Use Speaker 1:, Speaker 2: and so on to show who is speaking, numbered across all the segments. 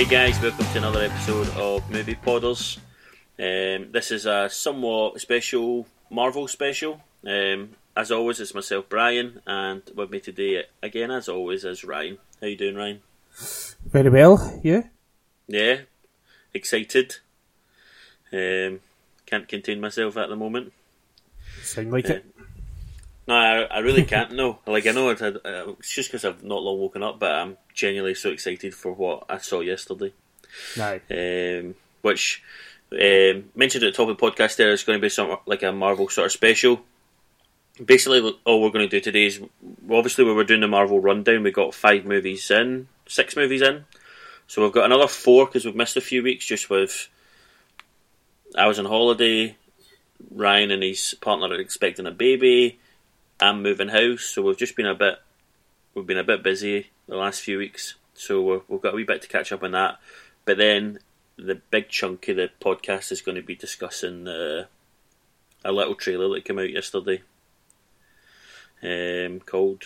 Speaker 1: Hey guys, welcome to another episode of Movie Podders. Um, this is a somewhat special Marvel special. Um, as always, it's myself, Brian, and with me today, again, as always, is Ryan. How you doing, Ryan?
Speaker 2: Very well, yeah.
Speaker 1: Yeah, excited. Um, can't contain myself at the moment.
Speaker 2: Sound like it.
Speaker 1: No, I, I really can't. No, like I know it's, uh, it's just because I've not long woken up, but I'm genuinely so excited for what I saw yesterday.
Speaker 2: Aye.
Speaker 1: um, which um, mentioned at the top of the podcast there is going to be some like a Marvel sort of special. Basically, all we're going to do today is obviously we were doing the Marvel rundown. We got five movies in, six movies in, so we've got another four because we've missed a few weeks just with. I was on holiday. Ryan and his partner are expecting a baby. I'm moving house, so we've just been a bit. We've been a bit busy the last few weeks, so we've got a wee bit to catch up on that. But then the big chunk of the podcast is going to be discussing uh, a little trailer that came out yesterday um, called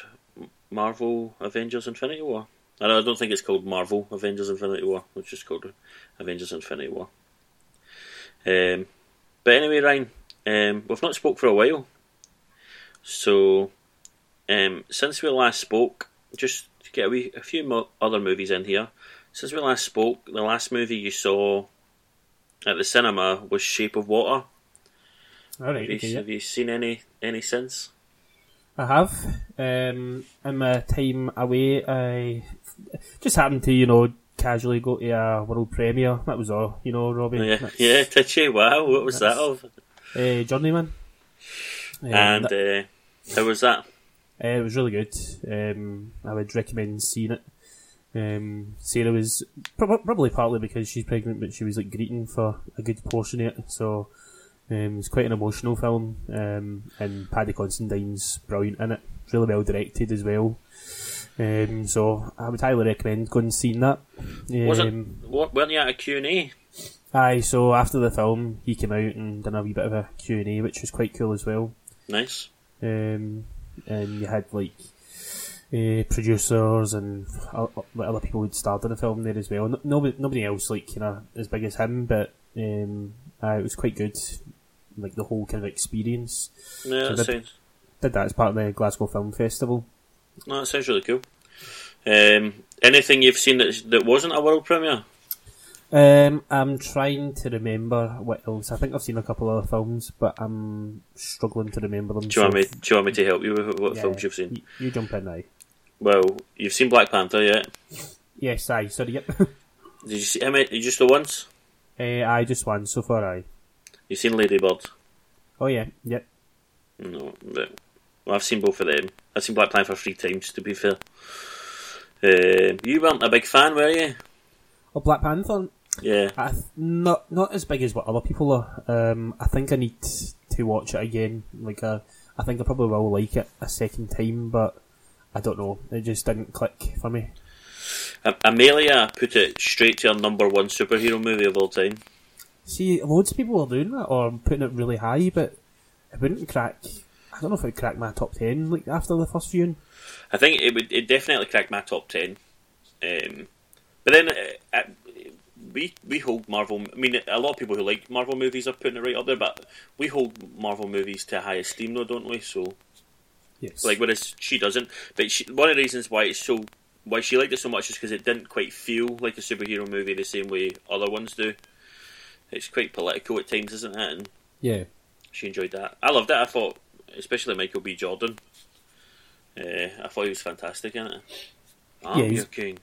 Speaker 1: Marvel Avengers Infinity War. I don't think it's called Marvel Avengers Infinity War, which is called Avengers Infinity War. Um, but anyway, Ryan, um, we've not spoke for a while. So, um, since we last spoke, just to get a, wee, a few mo- other movies in here. Since we last spoke, the last movie you saw at the cinema was Shape of Water.
Speaker 2: All right,
Speaker 1: Have you,
Speaker 2: yeah.
Speaker 1: have you seen any any since?
Speaker 2: I have. Um, in my time away, I just happened to, you know, casually go to a world premiere. That was all, you know, Robbie.
Speaker 1: Yeah,
Speaker 2: That's,
Speaker 1: yeah, did you? Wow, what was that of?
Speaker 2: Uh, Journeyman. Um,
Speaker 1: And
Speaker 2: that-
Speaker 1: uh, how was that?
Speaker 2: uh, it was really good. Um, I would recommend seeing it. Um, Sarah was prob- probably partly because she's pregnant, but she was like greeting for a good portion of it. So um, it's quite an emotional film, um, and Paddy Considine's brilliant in it. Really well directed as well. Um, so I would highly recommend going and seeing that. Um,
Speaker 1: Wasn't what, weren't you at a Q and A?
Speaker 2: Aye, so after the film, he came out and done a wee bit of a Q and A, which was quite cool as well.
Speaker 1: Nice.
Speaker 2: Um, and you had like uh, producers and o- other people who'd starred in the film there as well. No, nobody, nobody else like kind of as big as him, but um, uh, it was quite good. Like the whole kind of experience.
Speaker 1: Yeah, that
Speaker 2: that-
Speaker 1: sounds
Speaker 2: Did that as part of the Glasgow Film Festival.
Speaker 1: no, that sounds really cool. Um, anything you've seen that that wasn't a world premiere?
Speaker 2: Um, I'm trying to remember what else. I think I've seen a couple other films, but I'm struggling to remember them.
Speaker 1: Do you want me? Do you want me to help you with what
Speaker 2: Yeah,
Speaker 1: films you've seen?
Speaker 2: You, you jump in now.
Speaker 1: Well, you've seen Black Panther yeah?
Speaker 2: Yes, aye. Sorry, yep.
Speaker 1: Did you see him? You just the once?
Speaker 2: uh, I just one so far. Aye.
Speaker 1: You've seen Lady Bird?
Speaker 2: Oh yeah, yep.
Speaker 1: No, but well, I've seen both of them. I've seen Black Panther three times. To be fair, uh, you weren't a big fan, were you?
Speaker 2: Oh, Black Panther.
Speaker 1: Yeah,
Speaker 2: I th- not not as big as what other people are. Um, I think I need to watch it again. Like, uh, I think I probably will like it a second time, but I don't know. It just didn't click for me.
Speaker 1: Amelia put it straight to her number one superhero movie of all time.
Speaker 2: See, loads of people are doing that or putting it really high, but it wouldn't crack. I don't know if it would crack my top ten like after the first viewing.
Speaker 1: I think it would. It definitely cracked my top ten. Um, but then uh, we we hold Marvel. I mean, a lot of people who like Marvel movies are putting it right up there, but we hold Marvel movies to high esteem, though, don't we? So,
Speaker 2: Yes.
Speaker 1: like, whereas she doesn't. But she, one of the reasons why it's so why she liked it so much is because it didn't quite feel like a superhero movie the same way other ones do. It's quite political at times, isn't it? And
Speaker 2: yeah.
Speaker 1: she enjoyed that. I loved it. I thought, especially Michael B. Jordan. Uh, I thought he was fantastic in it. I'm
Speaker 2: Yeah, he's-
Speaker 1: your king.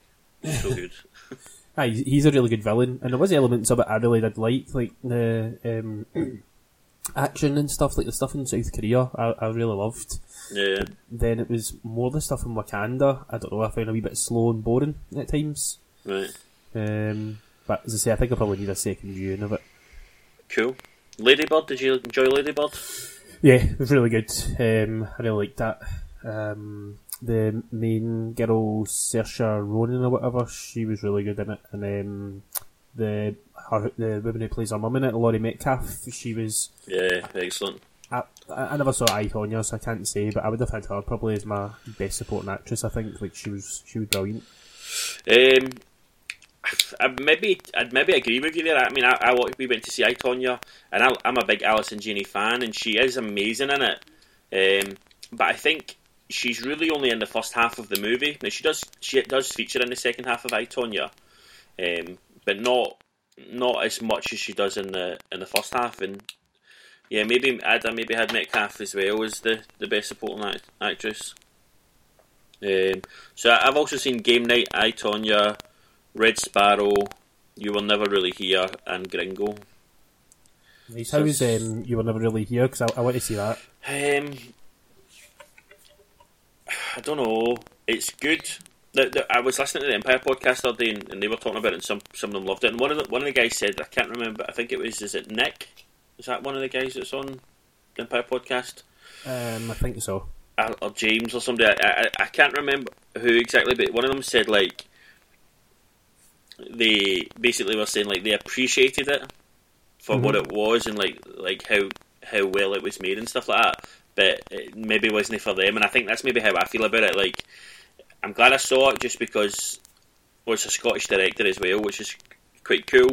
Speaker 1: So good.
Speaker 2: Aye, he's- a really good villain, and there was elements of it I really did like, like the um, action and stuff, like the stuff in South Korea. I, I really loved.
Speaker 1: Yeah,
Speaker 2: Then it was more the stuff in Wakanda. I don't know. I found a wee bit slow and boring at times.
Speaker 1: right.
Speaker 2: Um, but as I say, I think I probably need a second viewing of it.
Speaker 1: Cool. Ladybird, did you enjoy Ladybird?
Speaker 2: Yeah, it was really good. Um, I really liked that. Um, the main girl, Saoirse Ronan or whatever, she was really good in it. And um, the her, the woman who plays her mum in it, Laurie Metcalf, she was.
Speaker 1: Yeah, excellent.
Speaker 2: I, I never saw I so I can't say, but I would have had her probably as my best supporting actress. I think like she was she was brilliant.
Speaker 1: Um, I maybe I'd maybe agree with you there. I mean, I, I we went to see I Tonya, and I, am a big Allison Janney fan, and she is amazing in it. Um, but I think she's really only in the first half of the movie. Now she does she does feature in the second half of I Tonya, um, but not not as much as she does in the in the first half. And yeah, maybe I'd maybe had Metcalf as well as the, the best supporting act, actress. Um, so I've also seen Game Night, I Tonya, Red Sparrow, You Were Never Really Here, and Gringo.
Speaker 2: Nice. How was um, You Were Never Really Here? Because I, I want to see that.
Speaker 1: Um, I don't know. It's good. The, the, I was listening to the Empire podcast the other day, and, and, they were talking about it, and some some of them loved it. And one of the one of the guys said, I can't remember. I think it was is it Nick? Is that one of the guys that's on the Empire podcast?
Speaker 2: Um, I think so.
Speaker 1: Or, or James or somebody. I, I, I can't remember who exactly, but one of them said like they basically were saying like they appreciated it for mm-hmm. what it was and like like how how well it was made and stuff like that. But it maybe wasn't for them, and I think that's maybe how I feel about it. Like I'm glad I saw it just because well, it's a Scottish director as well, which is quite cool.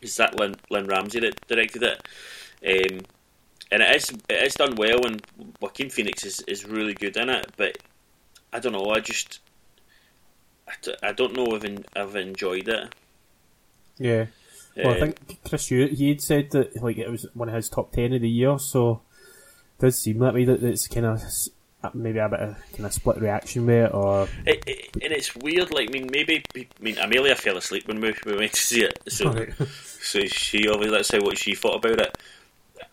Speaker 1: Is that Lynne, Lynne Ramsay that directed it? Um, and it is it is done well, and Joaquin Phoenix is, is really good in it. But I don't know, I just I, don't know if I've enjoyed it.
Speaker 2: Yeah. Well, I think Chris Hewitt, he had said that like it was one of his top ten of the year, so does seem that way that it's kind of uh, maybe a bit of kind of split reaction with it, or
Speaker 1: it, it, and it's weird. Like, I mean, maybe I mean Amelia fell asleep when we, we went to see it, so right. so she obviously let's say what she thought about it.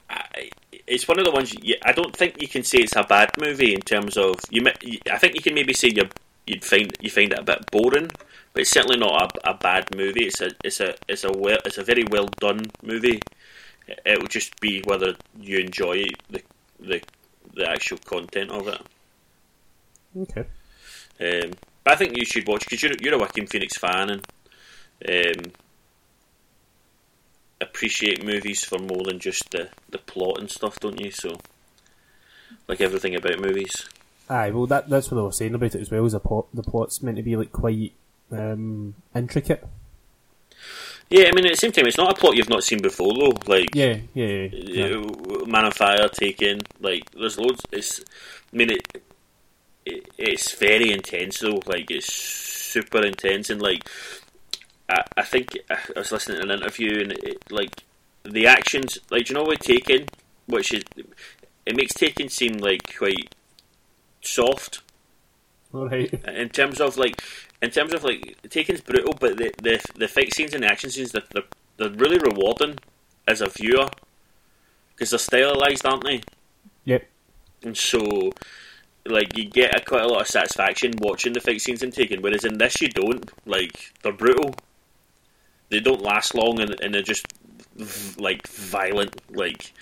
Speaker 1: I, it's one of the ones you, I don't think you can say it's a bad movie in terms of you. I think you can maybe say you you'd find you find it a bit boring, but it's certainly not a, a bad movie. It's a it's a it's a well it's a very well done movie. It will just be whether you enjoy the the the actual content of it.
Speaker 2: Okay.
Speaker 1: Um, but I think you should watch because you're you're a Joaquin Phoenix fan and um, appreciate movies for more than just the the plot and stuff, don't you? So, like everything about movies.
Speaker 2: Aye, well, that that's what I was saying about it as well. Is the plot the plot's meant to be like quite um, intricate.
Speaker 1: Yeah, I mean, at the same time, it's not a plot you've not seen before, though. Like,
Speaker 2: yeah, yeah, yeah.
Speaker 1: Uh, Man of Fire, Taken, like, there's loads. It's, I mean, it, it, it's very intense though. Like, it's super intense, and like, I, I think I was listening to an interview, and it, like, the actions, like, you know, with Taken, which is, it makes Taken seem like quite soft.
Speaker 2: Right.
Speaker 1: In terms of like, in terms of like, Taken's brutal, but the the the fight scenes and the action scenes they're they're, they're really rewarding as a viewer because they're stylized, aren't they?
Speaker 2: Yep.
Speaker 1: And so, like, you get a, quite a lot of satisfaction watching the fight scenes in Taken, whereas in this you don't. Like, they're brutal. They don't last long, and, and they're just like violent, like.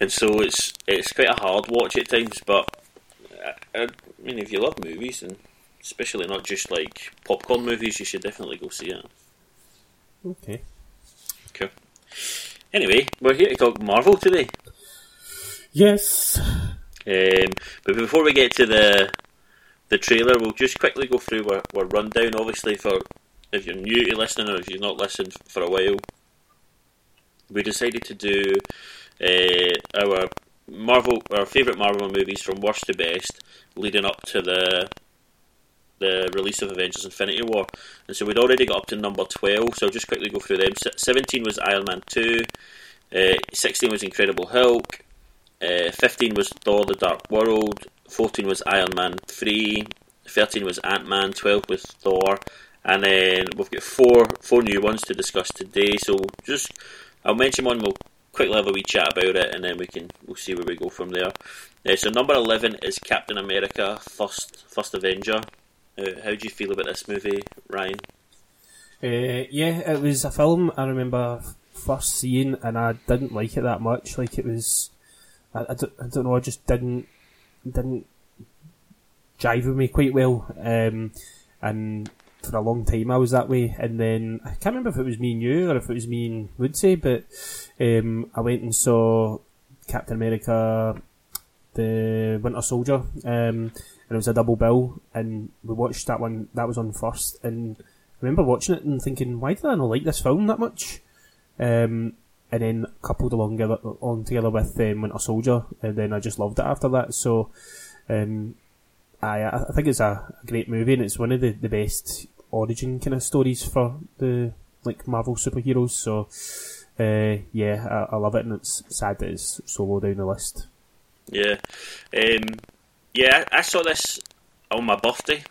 Speaker 1: And so it's it's quite a hard watch at times, but I, I mean, if you love movies, and especially not just like popcorn movies, you should definitely go see it.
Speaker 2: Okay.
Speaker 1: Cool. Anyway, we're here to talk Marvel today.
Speaker 2: Yes.
Speaker 1: Um, but before we get to the the trailer, we'll just quickly go through our, our rundown. Obviously, for if you're new to listening or if you've not listened for a while, we decided to do uh, our Marvel, our favourite Marvel movies from worst to best, leading up to the the release of Avengers: Infinity War, and so we'd already got up to number twelve. So I'll just quickly go through them. Seventeen was Iron Man two, uh, sixteen was Incredible Hulk, uh, fifteen was Thor: The Dark World, fourteen was Iron Man three, thirteen was Ant Man, twelve was Thor, and then we've got four four new ones to discuss today. So just I'll mention one. We'll quickly have a wee chat about it, and then we can we'll see where we go from there. Uh, so number eleven is Captain America: First First Avenger. Uh, how do you feel about this movie, Ryan?
Speaker 2: Uh, yeah, it was a film I remember first seeing, and I didn't like it that much. Like it was, I, I, don't, I don't know, I just didn't didn't jive with me quite well. Um, and for a long time I was that way, and then I can't remember if it was me and you or if it was me and Woodsy, but um, I went and saw Captain America, the Winter Soldier, um, and it was a double bill, and we watched that one. That was on first, and I remember watching it and thinking, why did I not like this film that much? Um, and then coupled along together, with um, Winter Soldier, and then I just loved it after that. So, um, I I think it's a, great movie, and it's one of the, the best origin kind of stories for the like Marvel superheroes. So, uh, yeah, I, I, love it, and it's sad that it's so low down the list.
Speaker 1: Yeah, um, yeah, I saw this on my birthday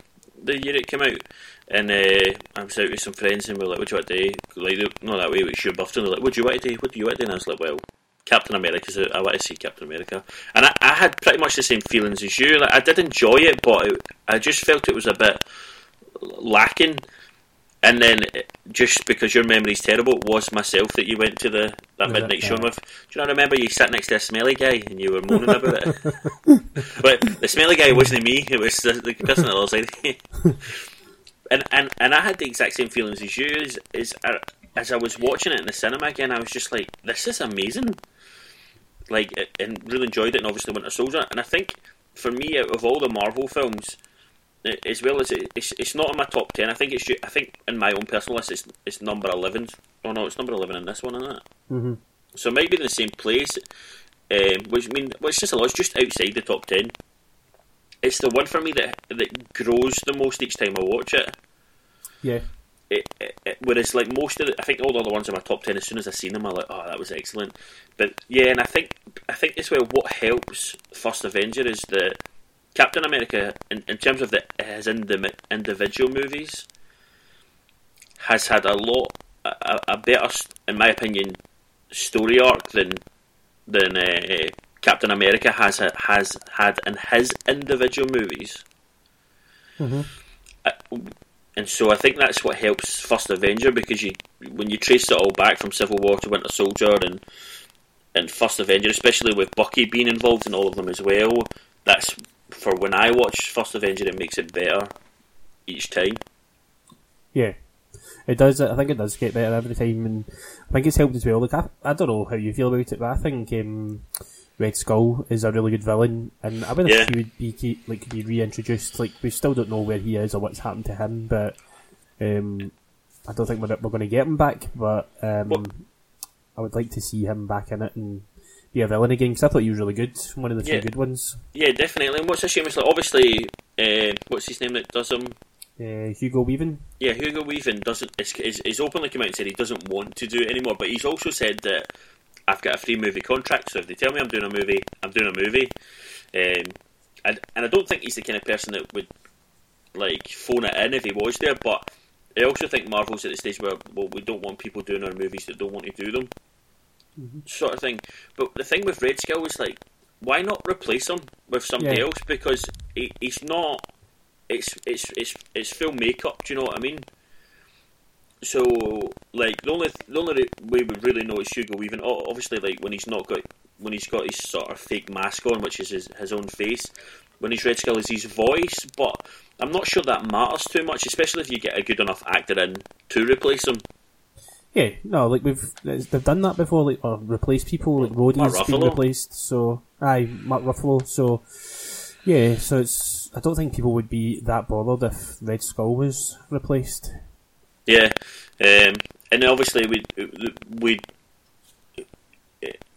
Speaker 1: the year it came out, and uh, I was out with some friends, and we were like, "What do you want to do?" Like, not that way, it's your birthday. And they're like, "What do you want to do? What do you want to do?" And I was like, "Well." Captain America, I want to see Captain America, and I, I, had pretty much the same feelings as you. Like I did enjoy it, but it, I just felt it was a bit lacking. And then, just because your memory's terrible, was myself that you went to the that midnight show with. Do you know? Remember you sat next to a smelly guy and you were moaning about it. but the smelly guy wasn't me; it was the, the person that was like. and and and I had the exact same feelings as you. Is is uh, as I was watching it in the cinema again, I was just like, "This is amazing!" Like, and really enjoyed it, and obviously Winter Soldier. And I think for me, out of all the Marvel films, as well as it, it's, it's not in my top ten. I think it's I think in my own personal list, it's, it's number eleven. Oh no, it's number eleven in this one, isn't it?
Speaker 2: Mm-hmm.
Speaker 1: So it might be in the same place, um, which I mean, well, it's just a lot. It's just outside the top ten. It's the one for me that that grows the most each time I watch it.
Speaker 2: Yeah.
Speaker 1: It, it, it, whereas, like most of the, I think all the other ones in my top ten. As soon as I seen them, I'm like, oh, that was excellent. But yeah, and I think I think as well, what helps First Avenger is that Captain America, in, in terms of the his the individual movies, has had a lot a, a better, in my opinion, story arc than than uh, Captain America has has had in his individual movies.
Speaker 2: Mm-hmm.
Speaker 1: Uh, and so I think that's what helps First Avenger because you when you trace it all back from Civil War to Winter Soldier and and First Avenger, especially with Bucky being involved in all of them as well, that's for when I watch First Avenger, it makes it better each time.
Speaker 2: Yeah, it does. I think it does get better every time, and I think it's helped as well. Like I, I don't know how you feel about it, but I think um, Red Skull is a really good villain, and I wonder yeah. if he would be like be reintroduced. Like we still don't know where he is or what's happened to him, but um, I don't think we're, we're going to get him back. But um, I would like to see him back in it and be a villain again because I thought he was really good, one of the few good ones.
Speaker 1: Yeah, definitely. And what's a shame is like obviously, uh, what's his name that does him?
Speaker 2: Uh, Hugo Weaving.
Speaker 1: Yeah, Hugo Weaving doesn't. Is, is openly come out and said he doesn't want to do it anymore. But he's also said that I've got a free movie contract, so if they tell me I'm doing a movie, I'm doing a movie. Um, and and I don't think he's the kind of person that would like phone it in if he was there. But I also think Marvel's at the stage where well, we don't want people doing our movies that don't want to do them mm-hmm. sort of thing. But the thing with Red Skull is like, why not replace him with somebody yeah. else? Because he, he's not. It's it's it's it's full makeup. Do you know what I mean? So like the only the only way we really know is Hugo Weaving. Obviously, like when he's not got when he's got his sort of fake mask on, which is his, his own face. When he's Red Skull is his voice, but I'm not sure that matters too much, especially if you get a good enough actor in to replace him.
Speaker 2: Yeah, no, like we've they've done that before, like or replaced people, like Rhodey's been replaced. So, aye, Mark Ruffalo. So, yeah, so it's I don't think people would be that bothered if Red Skull was replaced.
Speaker 1: Yeah, um, and obviously we we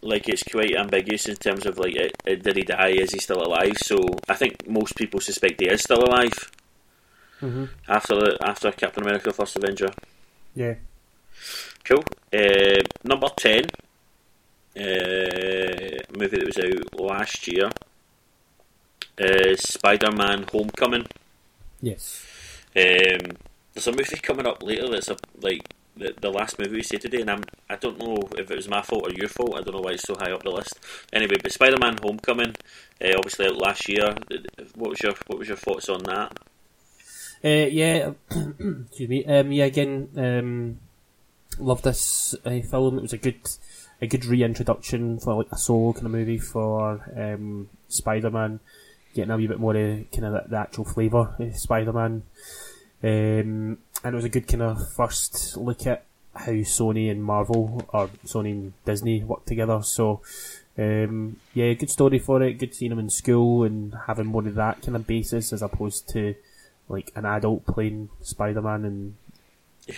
Speaker 1: like it's quite ambiguous in terms of like did he die? Is he still alive? So I think most people suspect he is still alive
Speaker 2: mm-hmm.
Speaker 1: after the, after Captain America: First Avenger.
Speaker 2: Yeah.
Speaker 1: Cool. Uh, number 10, uh, movie that was out last year, is Spider Man Homecoming.
Speaker 2: Yes.
Speaker 1: Um, there's a movie coming up later that's a, like the, the last movie we see today, and I'm, I don't know if it was my fault or your fault. I don't know why it's so high up the list. Anyway, but Spider Man Homecoming, uh, obviously out last year. What was your what was your thoughts on that?
Speaker 2: Uh, yeah, excuse me. Um, yeah, again, um, Love this uh, film. It was a good a good reintroduction for like a solo kind of movie for um, Spider Man, getting a wee bit more of kind of the, the actual flavour of Spider Man. Um, and it was a good kind of first look at how Sony and Marvel or Sony and Disney work together. So um, yeah, good story for it. Good seeing him in school and having more of that kind of basis as opposed to like an adult playing Spider Man and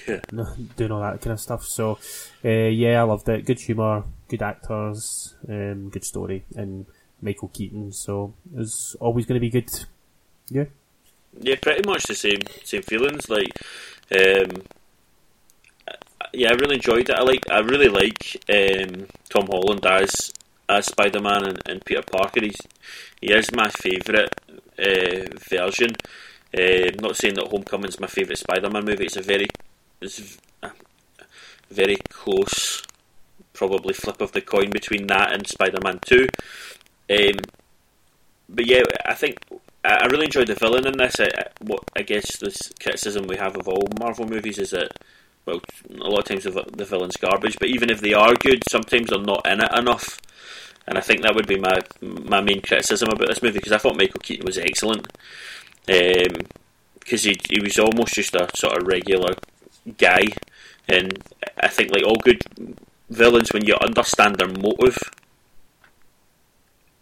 Speaker 2: yeah. doing all that kind of stuff. So, uh, yeah, I loved it. Good humour, good actors, um, good story, and Michael Keaton. So it was always going to be good. Yeah.
Speaker 1: Yeah, pretty much the same same feelings. Like, um, yeah, I really enjoyed it. I like, I really like um, Tom Holland as as Spider Man and, and, Peter Parker. He's he is my favourite uh, version. Uh, I'm not saying that Homecoming's my favourite Spider Man movie. It's a very, it's a very close, probably flip of the coin between that and Spider Man Two. Um, but yeah, I think I really enjoyed the villain in this. I, what I guess this criticism we have of all Marvel movies is that well, a lot of times the, the villain's garbage, but even if they are good, sometimes they're not in it enough. And I think that would be my my main criticism about this movie because I thought Michael Keaton was excellent. Because um, he he was almost just a sort of regular guy, and I think like all good villains, when you understand their motive,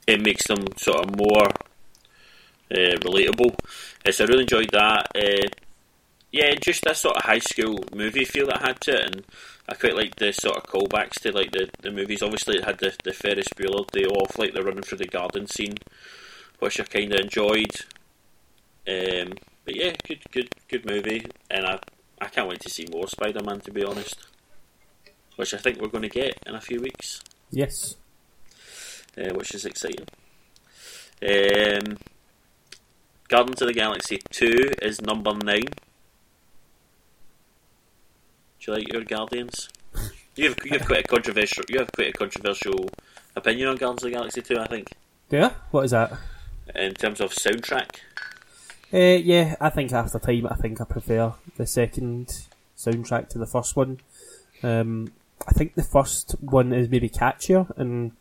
Speaker 1: it makes them sort of more uh, relatable. Uh, so I really enjoyed that. Uh, yeah, just that sort of high school movie feel that I had to it, and I quite like the sort of callbacks to like the, the movies. Obviously, it had the the Ferris Bueller day off, like the running through the garden scene, which I kind of enjoyed. Um, but yeah, good good good movie, and I I can't wait to see more Spider Man. To be honest, which I think we're going to get in a few weeks.
Speaker 2: Yes,
Speaker 1: uh, which is exciting. Um, Guardians of the Galaxy Two is number nine. Do you like your Guardians? You have, you have quite a controversial you have quite a controversial opinion on Guardians of the Galaxy 2, I think.
Speaker 2: Yeah, what is that?
Speaker 1: In terms of soundtrack.
Speaker 2: Uh, yeah, I think after time, I think I prefer the second soundtrack to the first one. Um, I think the first one is maybe catchier and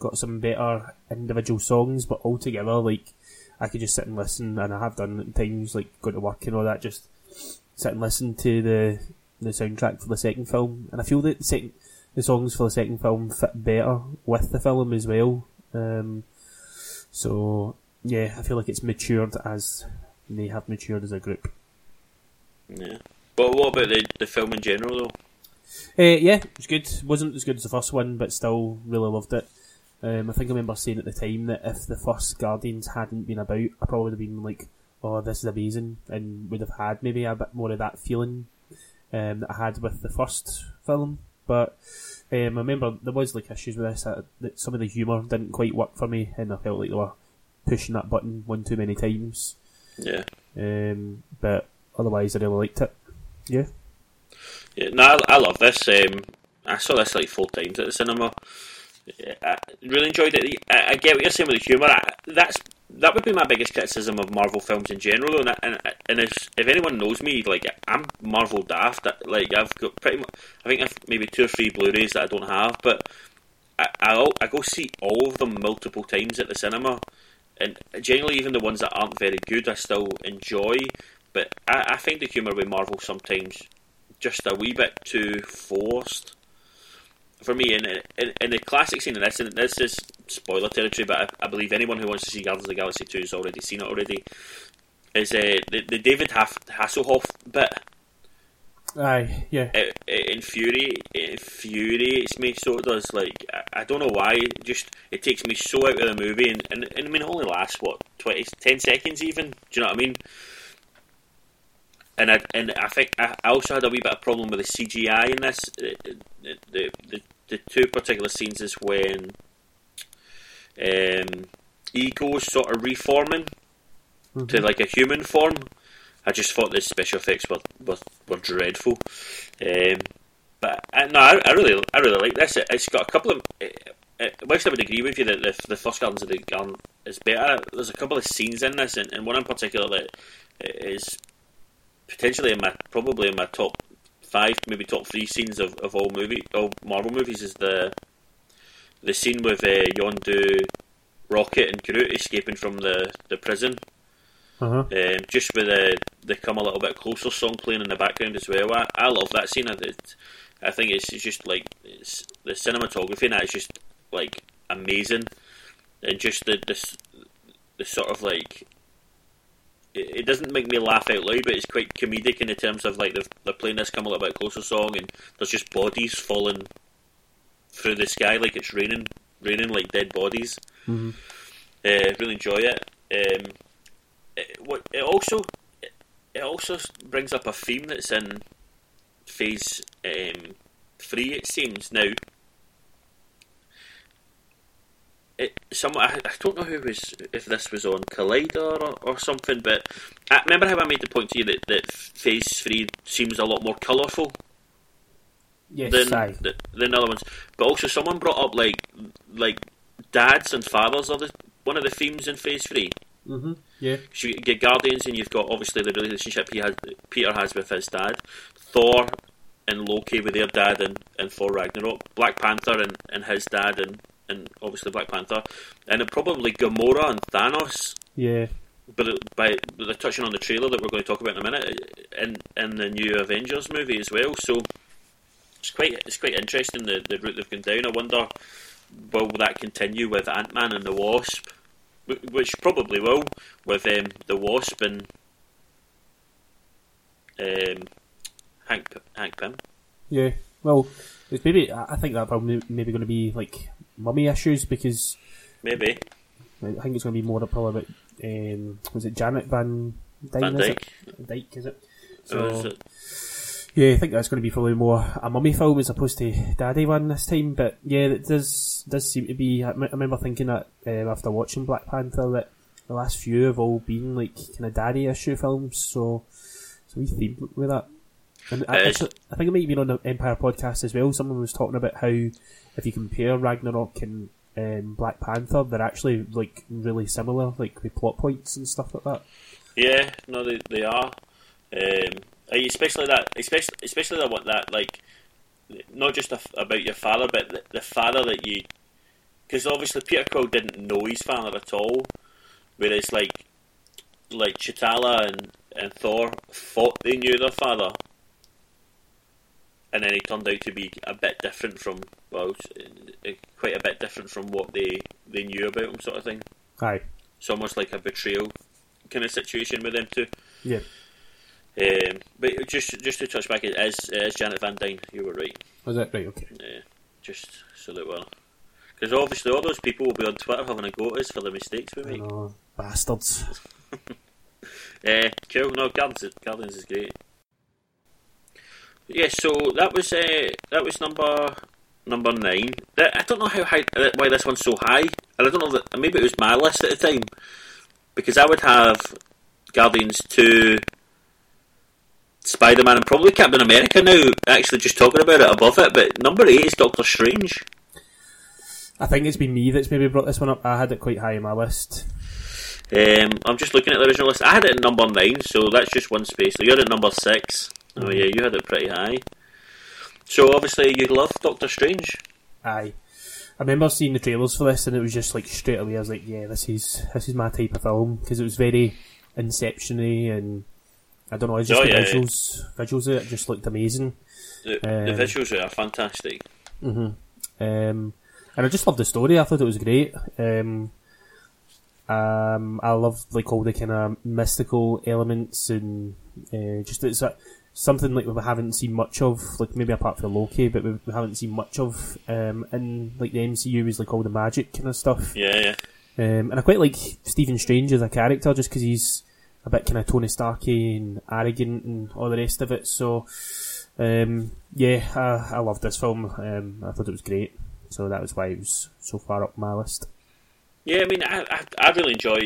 Speaker 2: got some better individual songs, but altogether, like I could just sit and listen, and I have done at times, like going to work and all that, just sit and listen to the the soundtrack for the second film, and I feel that the second the songs for the second film fit better with the film as well. Um, so yeah, I feel like it's matured as they have matured as a group.
Speaker 1: Yeah, but what about the the film in general though?
Speaker 2: Uh, yeah, it was good. wasn't as good as the first one, but still really loved it. Um, I think I remember saying at the time that if the first Guardians hadn't been about, I probably would have been like, "Oh, this is amazing," and would have had maybe a bit more of that feeling um, that I had with the first film. But um, I remember there was like issues with this that, that some of the humour didn't quite work for me, and I felt like they were pushing that button one too many times.
Speaker 1: Yeah.
Speaker 2: Um, but otherwise, I really liked it. Yeah.
Speaker 1: Yeah. No, I, I love this. Um, I saw this like four times at the cinema. I really enjoyed it. I, I get what you're saying with the humour. That's that would be my biggest criticism of Marvel films in general. And and, and if if anyone knows me, like I'm Marvel daft. Like I've got pretty much, I think I've maybe two or three Blu-rays that I don't have, but I I, I go see all of them multiple times at the cinema, and generally even the ones that aren't very good, I still enjoy. But I, I find the humour with Marvel sometimes just a wee bit too forced for me, in, in, in the classic scene in this, and this is spoiler territory, but I, I, believe anyone who wants to see Guardians of the Galaxy 2 has already seen it already, is uh, the, the David Hasselhoff bit.
Speaker 2: Aye, yeah.
Speaker 1: It, it, infuriates, it infuriates me, so it does. Like, I, I, don't know why, it just, it takes me so out of the movie, and, and, and I mean, it only lasts, what, 20, 10 seconds even? Do you know what I mean? and I and I think I also had a wee bit of problem with the CGI in this. The the, the, the two particular scenes is when um, Ego's sort of reforming mm-hmm. to like a human form. I just thought the special effects were were, were dreadful. Um, but I, no, I, I, really I really like this. It, has got a couple of. It, it, whilst I would agree with you that the, the first Guardians of the Gun is better, there's a couple of scenes in this, and, and one in particular that is potentially in my probably in my top five, maybe top three scenes of, of all movie all Marvel movies is the the scene with uh, Yondu, Rocket, and Groot escaping from the, the prison.
Speaker 2: Uh-huh. Um,
Speaker 1: just with the the come a little bit closer song playing in the background as well. I, I love that scene. I, I think it's, it's just like it's, the cinematography in that is just like amazing, and just the the, the sort of like it it doesn't make me laugh out loud, but it's quite comedic in the terms of like they're, they're playing this "Come a Little Bit Closer" song, and there's just bodies falling through the sky like it's raining, raining like dead bodies.
Speaker 2: Mm-hmm.
Speaker 1: Uh, really enjoy it. Um, it, what it also it also brings up a theme that's in phase um, three. It seems now. It, some I, I don't know who was if this was on Collider or, or something, but I remember how I made the point to you that, that phase three seems a lot more colourful
Speaker 2: Yes,
Speaker 1: than,
Speaker 2: aye.
Speaker 1: than other ones. But also, someone brought up like like dads and fathers are the one of the themes in Phase Three.
Speaker 2: Mm-hmm. Yeah.
Speaker 1: So you get Guardians, and you've got obviously the relationship he has, Peter has with his dad. Thor and Loki with their dad and, and Thor Ragnarok. Black Panther and, and his dad and, and obviously Black Panther. And then probably Gamora and Thanos.
Speaker 2: Yeah.
Speaker 1: But it- by they're touching on the trailer that we're going to talk about in a minute, in in the new Avengers movie as well. So it's quite it's quite interesting the, the route they've gone down. I wonder will that continue with Ant Man and the Wasp, which probably will with um, the Wasp and um, Hank Hank Pym.
Speaker 2: Yeah. Well, it's maybe I think that probably maybe going to be like mummy issues because
Speaker 1: Maybe
Speaker 2: I think it's going to be more probably about um, was it Janet Van Dyne?
Speaker 1: Van
Speaker 2: is
Speaker 1: Dyke.
Speaker 2: it? Dyke is it?
Speaker 1: So,
Speaker 2: So
Speaker 1: is it-
Speaker 2: yeah, I think that's going to be probably more a mummy film as opposed to daddy one this time. But yeah, it does does seem to be. I, m- I remember thinking that um, after watching Black Panther that the last few have all been like kind of daddy issue films. So so we theme with that. And I,
Speaker 1: Uh,
Speaker 2: actually, I think it might have been on the Empire podcast as well. Someone was talking about how if you compare Ragnarok and um, Black Panther, they're actually like really similar, like with plot points and stuff like that.
Speaker 1: Yeah, no, they they are. Um, especially that, especially especially that what that like, not just a, about your father, but the, the father that you, because obviously Peter Quill didn't know his father at all, whereas like, like T'Challa and and Thor thought they knew their father, and then he turned out to be a bit different from well, uh, quite a bit different from what they they knew about him, sort of thing.
Speaker 2: Aye,
Speaker 1: It's almost like a betrayal kind of situation with them too.
Speaker 2: yeah,
Speaker 1: Um, but just just to touch back, it is, it is Janet Van Dyne. You were right.
Speaker 2: was it right? Okay.
Speaker 1: Uh, just so that we're. Because obviously, all those people will be on Twitter having a go at us for the mistakes we make.
Speaker 2: know, bastards.
Speaker 1: Uh, cool. No, Guardians, is- Guardians is great. Yeah, so that was uh, that was number number nine. That, I don't know how high uh, why this one's so high, and I don't know that maybe it was my list at the time because I would have Guardians two, Spider Man, and probably Captain America. Now, actually, just talking about it above it, but number eight is Doctor Strange.
Speaker 2: I think it's been me that's maybe brought this one up. I had it quite high on my list.
Speaker 1: Um, I'm just looking at the original list. I had it at number nine, so that's just one space. So you're at number six. Oh yeah, you had it pretty high. So obviously you love Doctor Strange.
Speaker 2: Aye. I remember seeing the trailers for this, and it was just like straight away. I was like, "Yeah, this is this is my type of film" because it was very Inception-y, and I don't know, it's just
Speaker 1: Oh,
Speaker 2: the
Speaker 1: yeah, yeah.
Speaker 2: visuals. Visuals of it just looked amazing.
Speaker 1: The,
Speaker 2: Um,
Speaker 1: the visuals are fantastic.
Speaker 2: hmm Um, and I just loved the story. I thought it was great. Um, um, I love like all the kind of mystical elements and uh, just it's a, something like we haven't seen much of. Like maybe apart from Loki, but we, we haven't seen much of um, in like the MCU is like all the magic kind of stuff.
Speaker 1: Yeah, yeah.
Speaker 2: Um, and I quite like Stephen Strange as a character just because he's a bit kind of Tony Starky and arrogant and all the rest of it. So, um, yeah, I, I loved this film. Um, I thought it was great. So that was why it was so far up my list.
Speaker 1: Yeah, I mean, I, I, I really enjoy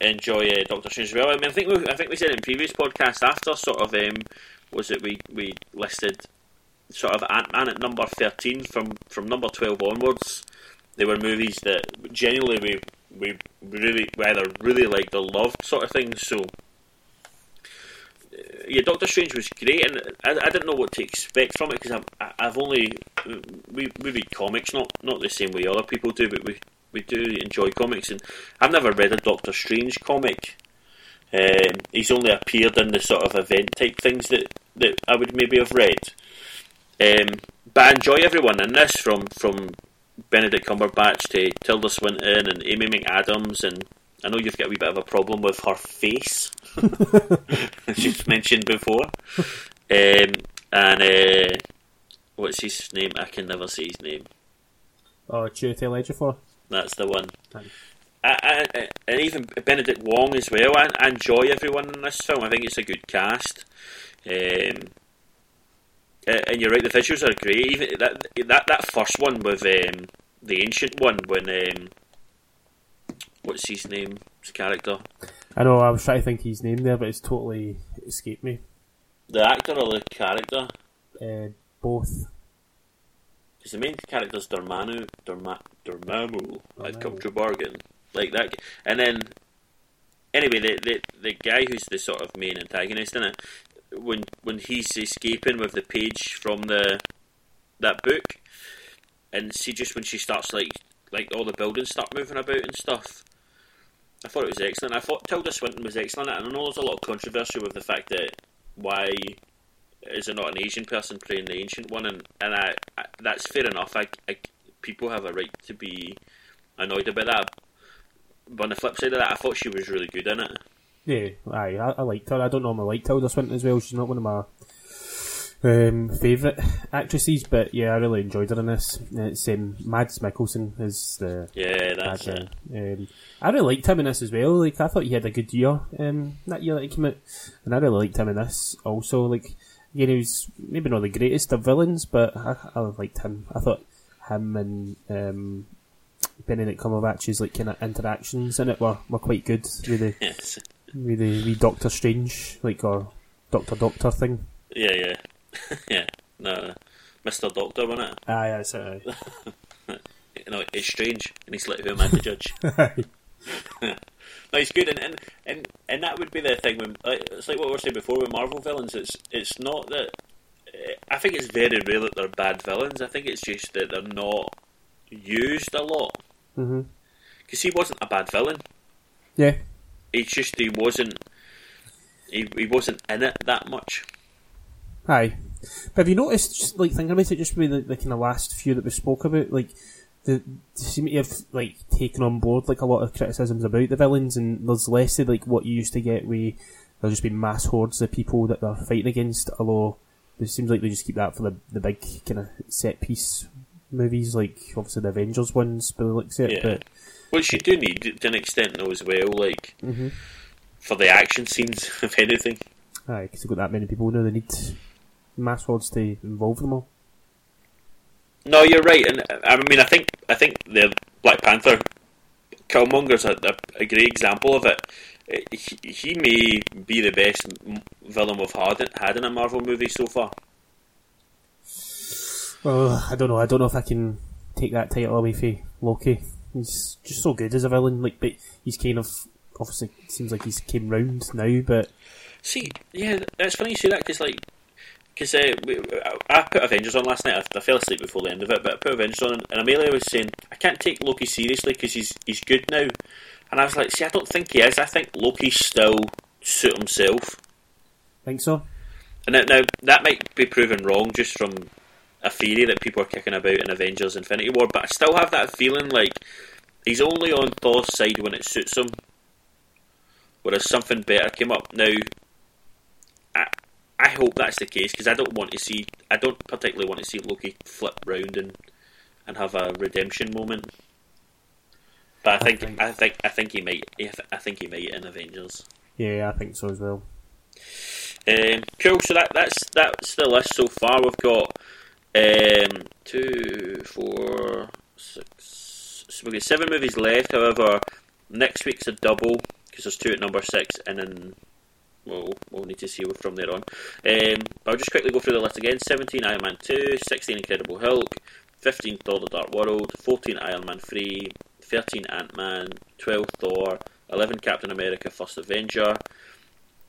Speaker 1: enjoy uh, Doctor Strange as well. I mean, I think we, I think we said in previous podcast after sort of um, was it we we listed sort of Ant Man at number thirteen from from number twelve onwards. They were movies that genuinely we we really we either really liked or loved sort of things. So. uh, Yeah, Doctor Strange was great, and I, I didn't know what to expect from it because I've, I've only we, we read comics, not not the same way other people do, but we we do enjoy comics, and I've never read a Doctor Strange comic. Um, he's only appeared in the sort of event type things that, that I would maybe have read. Um, but I enjoy everyone in this, from from Benedict Cumberbatch to Tilda Swinton and Amy McAdams and I know you've got a wee bit of a problem with her face, as you've mentioned before. Um, and uh, what's his name? I can never say his name.
Speaker 2: Oh, Chiwetel Ejiofor.
Speaker 1: That's the one. I, I, and even Benedict Wong as well. I, I enjoy everyone in this film. I think it's a good cast. Um, uh, and you're right, the visuals are great. Even that that that first one with um, the ancient one when um, what's his name? His character,
Speaker 2: I know, I was trying to think his name there, but it's totally escaped me.
Speaker 1: the actor or the character?
Speaker 2: Uh, both.
Speaker 1: Because the main character's Dormammu, Dorma, Dormammu. I've come to bargain like that, and then anyway, the the the guy who's the sort of main antagonist in it, when when he's escaping with the page from the that book, and see just when she starts like like all the buildings start moving about and stuff. I thought it was excellent. I thought Tilda Swinton was excellent, and I know there's a lot of controversy with the fact that why is there not an Asian person playing the ancient one, and and I, I that's fair enough. I, I people have a right to be annoyed about that. But on the flip side of that, I thought she was really good in it.
Speaker 2: Yeah, aye, I, I liked her. I don't normally like Tilda Swinton as well. She's not one of my um, favourite actresses, but yeah, I really enjoyed her in this. It's um, Mads Mikkelsen is the
Speaker 1: Yeah, that's
Speaker 2: bad
Speaker 1: it.
Speaker 2: Um, I really liked him in this as well. Like I thought he had a good year um, that year that he came out, and I really liked him in this also. Like again, he was maybe not the greatest of villains, but I, I liked him. I thought him and um, Benedict Cumberbatch's like kind of interactions in it were, were quite good. The
Speaker 1: Yes.
Speaker 2: With the wee Doctor Strange like or Doctor Doctor thing.
Speaker 1: Yeah, yeah, yeah. No, Mister Doctor, wasn't it?
Speaker 2: Ah, aye, that's it.
Speaker 1: You know, it's strange, and he's like, "Who am I to judge?" No, it's good, and, and and and that would be the thing. When like, it's like what we were saying before with Marvel villains. It's it's not that. I think it's very rare that they're bad villains. I think it's just that they're not used a lot.
Speaker 2: Mm-hmm.
Speaker 1: Because he wasn't a bad villain.
Speaker 2: Yeah.
Speaker 1: It's just he wasn't. He, he wasn't in it that much.
Speaker 2: Aye. But have you noticed, just like thinking about it, just with the, the kind of last few that we spoke about, like the they seem to have like taken on board like a lot of criticisms about the villains, and there's less of like what you used to get with there'll just be mass hordes of people that they're fighting against. Although it seems like they just keep that for the the big kind of set piece movies, like obviously the Avengers ones, by the looks it.
Speaker 1: Yeah.
Speaker 2: But
Speaker 1: Which you do need to an extent though as well, like
Speaker 2: Mhm.
Speaker 1: for the action scenes, if anything.
Speaker 2: aye, because they've got that many people now, they need mass hordes to involve them all.
Speaker 1: No, you're right, and I mean, I think I think the Black Panther, Killmonger's a, a, a great example of it. Eh, He, he may be the best villain we've had, had in a Marvel movie so far.
Speaker 2: Well, I don't know. I don't know if I can take that title away from Loki. He's just so good as a villain. Like, but he's kind of obviously seems like he's came round now. But
Speaker 1: See, yeah, that's funny you say that because like, because uh, I put Avengers on last night. I, I fell asleep before the end of it, but I put Avengers on, and Amelia was saying I can't take Loki seriously because he's he's good now, and I was like, see, I don't think he is. I think Loki's still suit himself.
Speaker 2: think so.
Speaker 1: And now, now that might be proven wrong just from a theory that people are kicking about in Avengers Infinity War, but I still have that feeling like he's only on Thor's side when it suits him. Whereas something better came up. Now, I, I hope that's the case because I don't want to see, I don't particularly want to see Loki flip round and and have a redemption moment. But I think,
Speaker 2: think-
Speaker 1: I think, I think he might. I think he might in Avengers.
Speaker 2: Yeah, I think so as well.
Speaker 1: Um, cool. So that that's that's the list so far. We've got um, two, four, six. So we've got seven movies left. However, next week's a double because there's two at number six, and then we'll we'll need to see from there on. Um, I'll just quickly go through the list again. Seventeen Iron Man two, sixteen Incredible Hulk, fifteen Thor: The Dark World, fourteen Iron Man three, thirteen Ant Man, twelve Thor, eleven Captain America: First Avenger.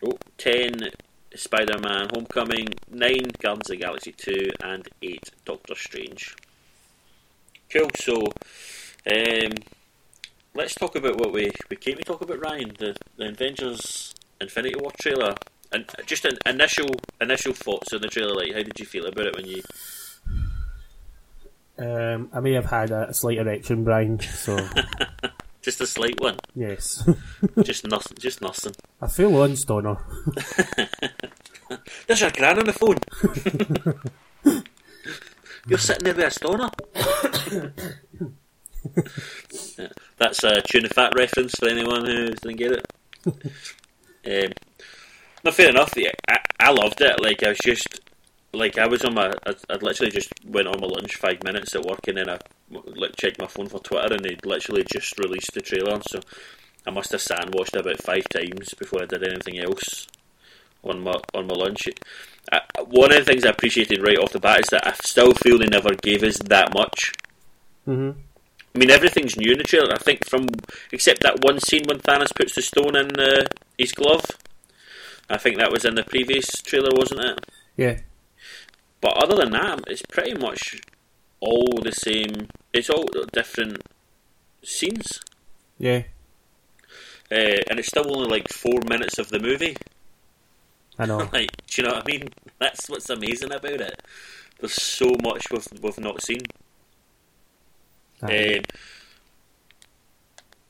Speaker 1: Oh, 10 Spider Man Homecoming, 9 Guardians of the Galaxy 2, and 8 Doctor Strange. Cool, so um, let's talk about what we, we came to talk about, Ryan the, the Avengers Infinity War trailer. And just an initial initial thoughts on the trailer, like how did you feel about it when you
Speaker 2: Um, I may have had a slight erection, Brian. So
Speaker 1: just a slight one.
Speaker 2: Yes.
Speaker 1: just nothing. Just nothing.
Speaker 2: a full on stoner.
Speaker 1: There's your gran on the phone. You're sitting there with a stoner. Yeah, That's a tuna fat reference for anyone who didn't get it. um, no, fair enough. Yeah, I, I loved it. Like I was just like I was on my. I, I literally just went on my lunch five minutes at work, and then I like checked my phone for Twitter, and they'd literally just released the trailer. So I must have sat and watched it about five times before I did anything else on my on my lunch. I, one of the things I appreciated right off the bat is that I still feel they never gave us that much.
Speaker 2: hmm
Speaker 1: I mean, everything's new in the trailer. I think from except that one scene when Thanos puts the stone in uh, his glove. I think that was in the previous trailer, wasn't it?
Speaker 2: Yeah.
Speaker 1: But other than that, it's pretty much all the same. It's all different scenes,
Speaker 2: Yeah.
Speaker 1: uh, and it's still only like four minutes of the movie.
Speaker 2: I know.
Speaker 1: Like, do you know what I mean? That's what's amazing about it. There's so much we've we've not seen. Um,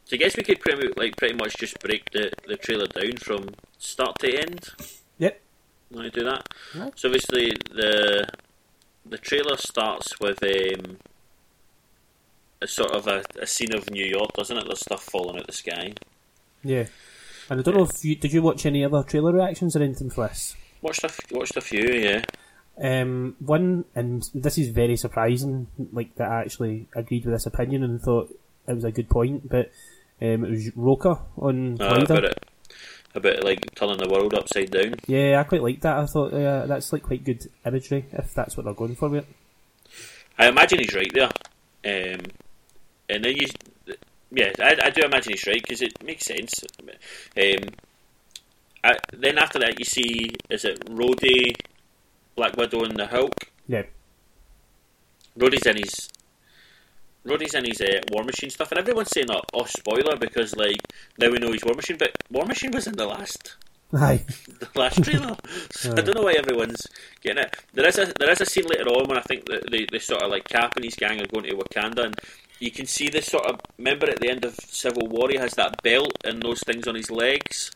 Speaker 1: so I guess we could pretty like pretty much just break the, the trailer down from start to end.
Speaker 2: Yep.
Speaker 1: Want to do that?
Speaker 2: Yeah.
Speaker 1: So obviously the the trailer starts with um, a sort of a, a scene of New York, doesn't it? There's stuff falling out of the sky.
Speaker 2: Yeah. And I don't know if you did you watch any other trailer reactions or anything for this?
Speaker 1: Watched a f- watched a few, yeah.
Speaker 2: Um, one, and this is very surprising, like that I actually agreed with this opinion and thought it was a good point, but um, it was Roker on
Speaker 1: Uh,
Speaker 2: Collider.
Speaker 1: about it, about like turning the world upside down.
Speaker 2: Yeah, I quite like that. I thought uh, that's like quite good imagery if that's what they're going for with it.
Speaker 1: I imagine he's right there. Um, and then you, yeah, I, I do imagine he's right because it makes sense. Um, I, then after that, you see is it Rhodey, Black Widow, and the Hulk.
Speaker 2: Yeah.
Speaker 1: Rhodey's in his. Rhodey's in his uh, War Machine stuff, and everyone's saying, "Oh, oh, spoiler!" Because like now we know he's War Machine, but War Machine was in the last
Speaker 2: Aye.
Speaker 1: the last trailer. so I don't know why everyone's getting it. There is a there is a scene later on when I think that they, they sort of like Cap and his gang are going to Wakanda, and you can see this sort of. Remember at the end of Civil War, he has that belt and those things on his legs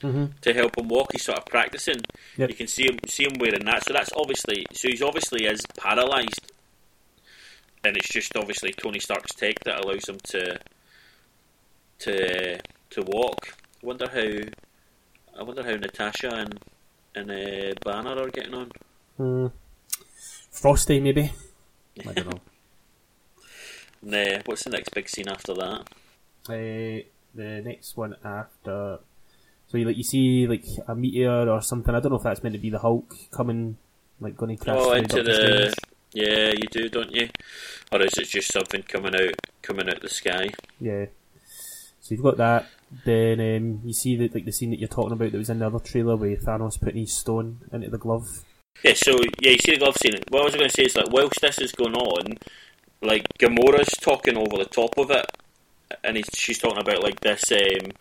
Speaker 2: hmm
Speaker 1: to help him walk. He's sort of practicing.
Speaker 2: Yep.
Speaker 1: You can see him see him wearing that. So that's obviously so he's obviously is paralysed, and it's just obviously Tony Stark's tech that allows him to to to walk. I wonder how I wonder how Natasha and and uh, Banner are getting on.
Speaker 2: Mm. Frosty, maybe. I don't know.
Speaker 1: And, uh, what's the next big scene after that?
Speaker 2: Uh, the next one after, so you like you see like a meteor or something. I don't know if that's meant to be the Hulk coming, like going to crash
Speaker 1: Oh, into
Speaker 2: Doctor
Speaker 1: the
Speaker 2: Strange.
Speaker 1: Yeah, you do, don't you? Or is it just something coming out coming out the sky?
Speaker 2: Yeah. So you've got that. Then um, you see the, like the scene that you're talking about that was in the other trailer where Thanos putting his stone into the glove.
Speaker 1: Yeah, so yeah, you see the glove scene. What I was going to say is like, whilst this is going on, like Gamora's talking over the top of it, and he's, she's talking about like this, um,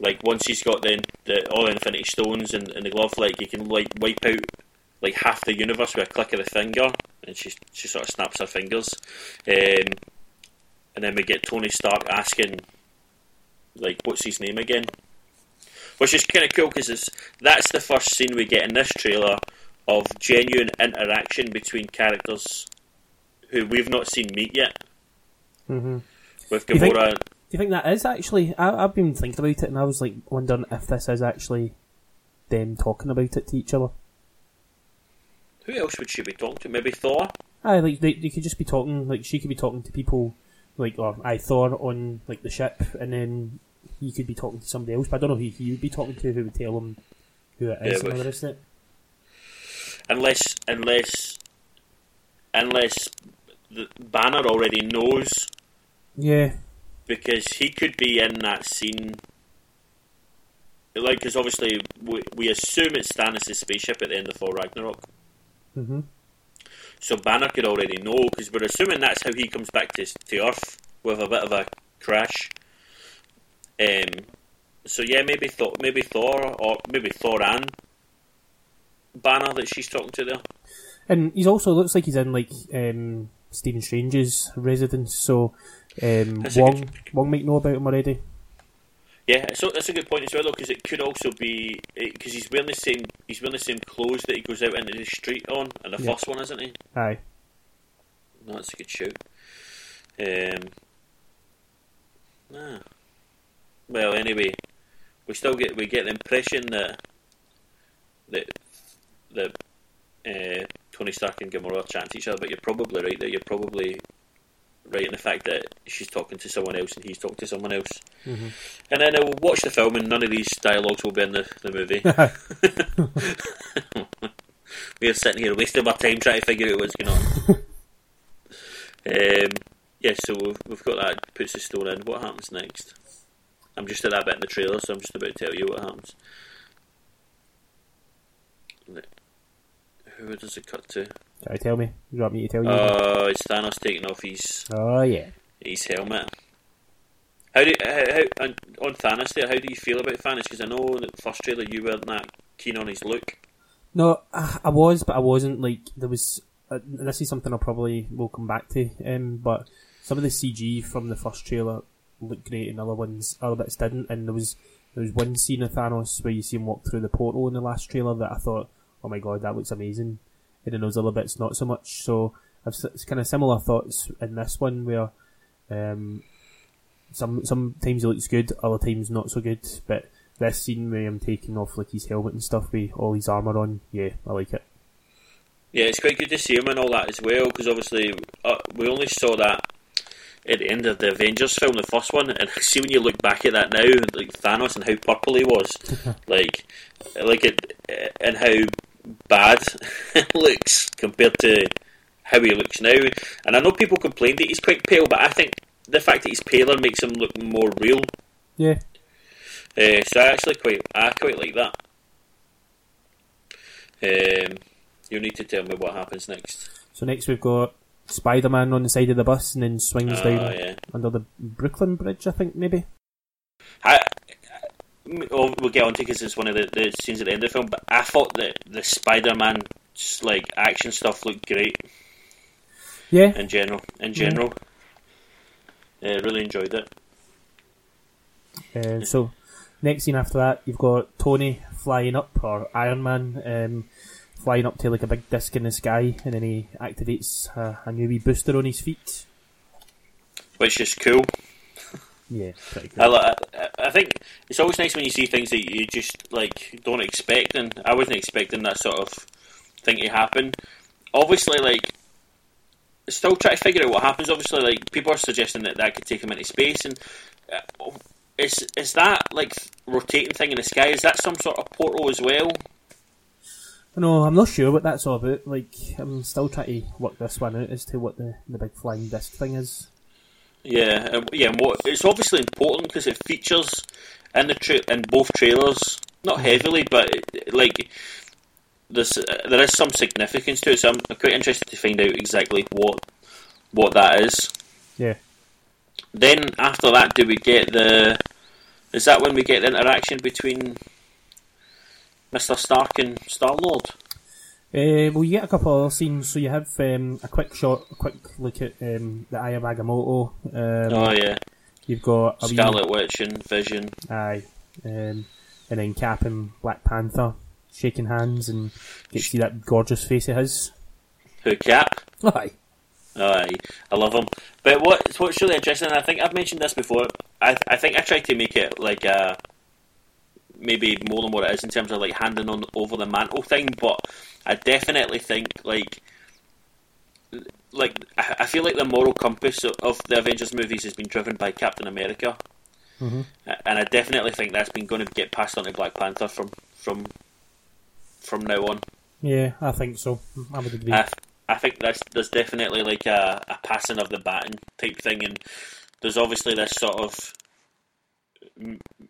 Speaker 1: like once he's got the, the all the Infinity Stones in, in the glove, like he can like wipe out like half the universe with a click of the finger, and she she sort of snaps her fingers, um, and then we get Tony Stark asking, like, what's his name again? Which is kind of cool because that's the first scene we get in this trailer of genuine interaction between characters who we've not seen meet yet.
Speaker 2: Mm-hmm.
Speaker 1: With Gamora,
Speaker 2: Do you think that is actually? I, I've been thinking about it, and I was like wondering if this is actually them talking about it to each other.
Speaker 1: Who else would she be talking to? Maybe Thor.
Speaker 2: Aye, like they, they could just be talking. Like she could be talking to people, like or I Thor on like the ship, and then he could be talking to somebody else. But I don't know who he would be talking to. Who would tell him who it is
Speaker 1: Yeah,
Speaker 2: and all the rest of it.
Speaker 1: Unless, unless, unless the Banner already knows
Speaker 2: Yeah,
Speaker 1: because he could be in that scene. Like, because obviously we, we assume it's Thanos' spaceship at the end of Thor Ragnarok.
Speaker 2: Hmm
Speaker 1: So Banner could already know because we're assuming that's how he comes back to to Earth with a bit of a crash. Um. So yeah, maybe Thor, maybe Thor, or maybe Thor and Banner that she's talking to there.
Speaker 2: and he's also looks like he's in like um, Stephen Strange's residence. So um, Wong Wong might know about him already.
Speaker 1: Yeah, so that's a good point as well, though, because it could also be because he's wearing the same he's wearing the same clothes that he goes out into the street on, and the
Speaker 2: Yeah.
Speaker 1: first one, isn't he?
Speaker 2: Aye.
Speaker 1: No, that's a good shout. Um, ah. Well, anyway, we still get we get the impression that that that uh, Tony Stark and Gamora to each other, but you're probably right that you're probably right in the fact that she's talking to someone else and he's talking to someone else.
Speaker 2: Mhm.
Speaker 1: And then I'll watch the film and none of these dialogues will be in the, the movie. We're sitting here wasting our time trying to figure out what's going on. um, yeah, so we've, we've got that, puts the stone in. What happens next? I'm just at that bit in the trailer, so I'm just about to tell you what happens. Who does it cut to?
Speaker 2: Can I tell me? You want me to tell you?
Speaker 1: Oh, it's Thanos taking off his
Speaker 2: oh yeah.
Speaker 1: his helmet. How do how, how on, on Thanos there? How do you feel about Thanos? Because I know in the first trailer you weren't that keen on his look.
Speaker 2: No, I I was, but I wasn't. Like there was. Uh, and this is something I'll probably will come back to. Um, but some of the CG from the first trailer looked great, and other ones, other bits didn't. And there was there was one scene of Thanos where you see him walk through the portal in the last trailer that I thought, oh my god, that looks amazing. And then those other bits, not so much. So I've s- kind of similar thoughts in this one where, um, some sometimes he looks good, other times not so good. But this scene where I'm taking off like his helmet and stuff with all his armor on, yeah, I like it.
Speaker 1: Yeah, it's quite good to see him and all that as well. Because obviously uh, we only saw that at the end of the Avengers film, the first one, and see when you look back at that now, like Thanos and how purple he was, like, like it, and how bad looks compared to how he looks now. And I know people complain that he's quite pale, but I think the fact that he's paler makes him look more real.
Speaker 2: Yeah,
Speaker 1: Uh, so I actually quite, I quite like that. Um, you need to tell me what happens next.
Speaker 2: So next we've got Spider Man on the side of the bus and then swings
Speaker 1: Ah,
Speaker 2: down
Speaker 1: yeah.
Speaker 2: under the Brooklyn Bridge, I think maybe.
Speaker 1: I, oh, we'll get on to because it's one of the, the scenes at the end of the film. But I thought that the Spider-Man like action stuff looked great
Speaker 2: Yeah,
Speaker 1: in general. In general, uh, really enjoyed it.
Speaker 2: uh, so next scene after that you've got Tony flying up or Iron Man um, flying up to like a big disc in the sky and then he activates a, a new wee booster on his feet.
Speaker 1: Which is cool.
Speaker 2: Yeah, pretty
Speaker 1: I,
Speaker 2: cool.
Speaker 1: li- I, I think it's always nice when you see things that you just like don't expect, and I wasn't expecting that sort of thing to happen. Obviously, like still trying to figure out what happens. Obviously, like people are suggesting that that could take him into space, and uh, is is that like rotating thing in the sky? Is that some sort of portal as well?
Speaker 2: No, I'm not sure what that's all about. Like, I'm still trying to work this one out as to what the, the big flying disc thing is.
Speaker 1: Yeah, uh, yeah. and What it's obviously important because it features in the tra- in both trailers, not heavily, but it, like there's uh, there is some significance to it. So I'm quite interested to find out exactly what what that is.
Speaker 2: Yeah.
Speaker 1: Then after that, do we get the? Is that when we get the interaction between Mister Stark and Star Lord?
Speaker 2: Uh, well, you get a couple of other scenes. So you have um, a quick shot, a quick look at um, the Eye of Agamotto. Um,
Speaker 1: Oh yeah,
Speaker 2: You've got a wee-
Speaker 1: Scarlet Witch and Vision.
Speaker 2: Aye. Um, and then Cap and Black Panther shaking hands and get to see that gorgeous face of his.
Speaker 1: Who Cap?
Speaker 2: Aye.
Speaker 1: Aye, I love him. But what what's really interesting, and I think I've mentioned this before. I I think I tried to make it like a maybe more than what it is in terms of like handing on over the mantle thing. But I definitely think like like I feel like the moral compass of- the Avengers movies has been driven by Captain America,
Speaker 2: Mhm.
Speaker 1: and I definitely think that's been going to get passed on to Black Panther from from from now on.
Speaker 2: Yeah, I think so. I would agree.
Speaker 1: I, I think that's there's definitely like a, a passing of the baton type thing, and there's obviously this sort of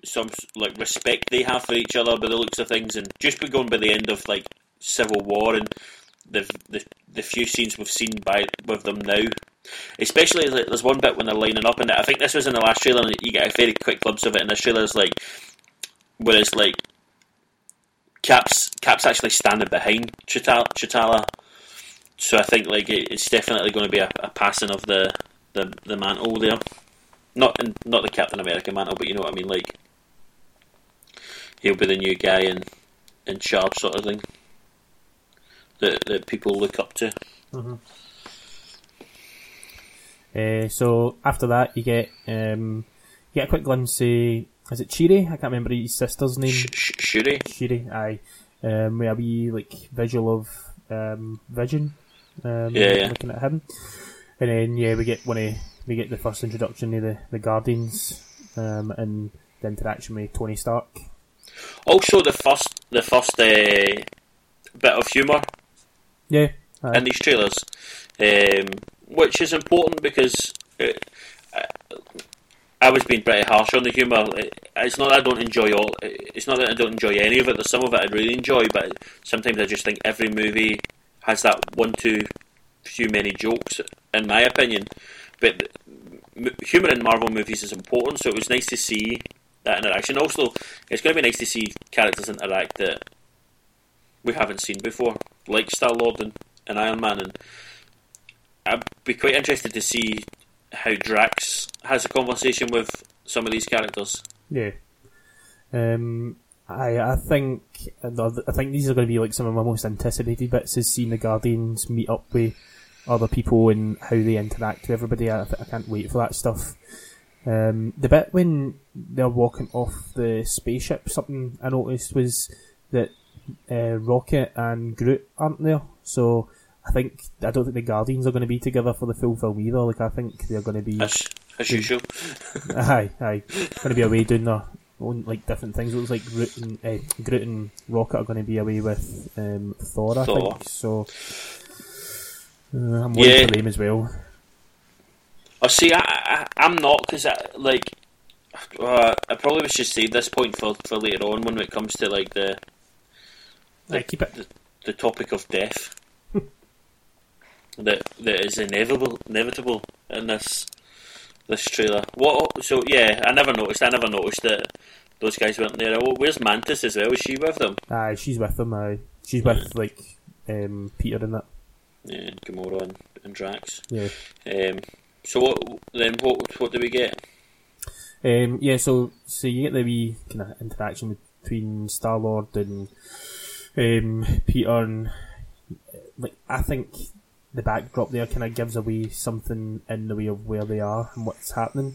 Speaker 1: some like respect they have for each other by the looks of things, and just be going by the end of like Civil War and the the, the few scenes we've seen by with them now. Especially like, there's one bit when they're lining up, and I think this was in the last trailer, and you get a very quick glimpse of it in the trailer. Is like, whereas like Cap's Cap's actually standing behind T'Challa, T'Challa so I think like it, it's definitely going to be a, a passing of the, the, the mantle there. Not in, not the Captain America mantle, but you know what I mean. Like he'll be the new guy in in charge, sort of thing. That that people look up to.
Speaker 2: Uh, so after that, you get um, you get a quick glimpse. Of, is it Chiri? I can't remember his sister's name.
Speaker 1: Sh- sh- Shuri.
Speaker 2: Shiri, aye. Um, a wee like visual of um, Vision. Um,
Speaker 1: Yeah, yeah.
Speaker 2: Looking at him, and then yeah, we get one of we get the first introduction of the the Guardians, um, and the interaction with Tony Stark.
Speaker 1: Also, the first the first uh, bit of humour
Speaker 2: Yeah, aye.
Speaker 1: in these trailers, um, which is important because uh, I was being pretty harsh on the humour. It- It's not that I don't enjoy all. It's not that I don't enjoy any of it. There's some of it I really enjoy, but sometimes I just think every movie has that one too few many jokes, in my opinion. But m- humour in Marvel movies is important, so it was nice to see that interaction. Also, it's going to be nice to see characters interact that we haven't seen before, like Star Lord and, and Iron Man. And I'd be quite interested to see how Drax has a conversation with some of these characters.
Speaker 2: Yeah. Um, I I think I think these are going to be like some of my most anticipated bits is seeing the Guardians meet up with other people and how they interact with everybody. I, I can't wait for that stuff. Um, the bit when they're walking off the spaceship, something I noticed was that uh, Rocket and Groot aren't there. So I think I don't think the Guardians are going to be together for the full film either. Like I think they're going to be
Speaker 1: As, as usual.
Speaker 2: Aye, aye. Going to be away doing their own like different things. It looks like Groot and, uh, Groot and Rocket are going to be away with um, Thor, I think. So uh, I'm waiting
Speaker 1: Yeah.
Speaker 2: for them as well.
Speaker 1: Oh, see, I, I, I'm not because I like. Uh, I probably should save this point for, for later on when it comes to like the
Speaker 2: keep it.
Speaker 1: the, the topic of death that that is inevitable inevitable in this this trailer. What? So yeah, I never noticed. I never noticed that those guys weren't there. Oh, where's Mantis as well? Is she with them?
Speaker 2: Aye, she's with them. Aye, she's with like um, Peter in that.
Speaker 1: Yeah, Gamora and, and Drax.
Speaker 2: Yeah.
Speaker 1: Um, so what? Then what? What do we get?
Speaker 2: Um, yeah, so so you get the wee kind of interaction between Star Lord and um, Peter, and uh, like I think the backdrop there kind of gives away something in the way of where they are and what's happening.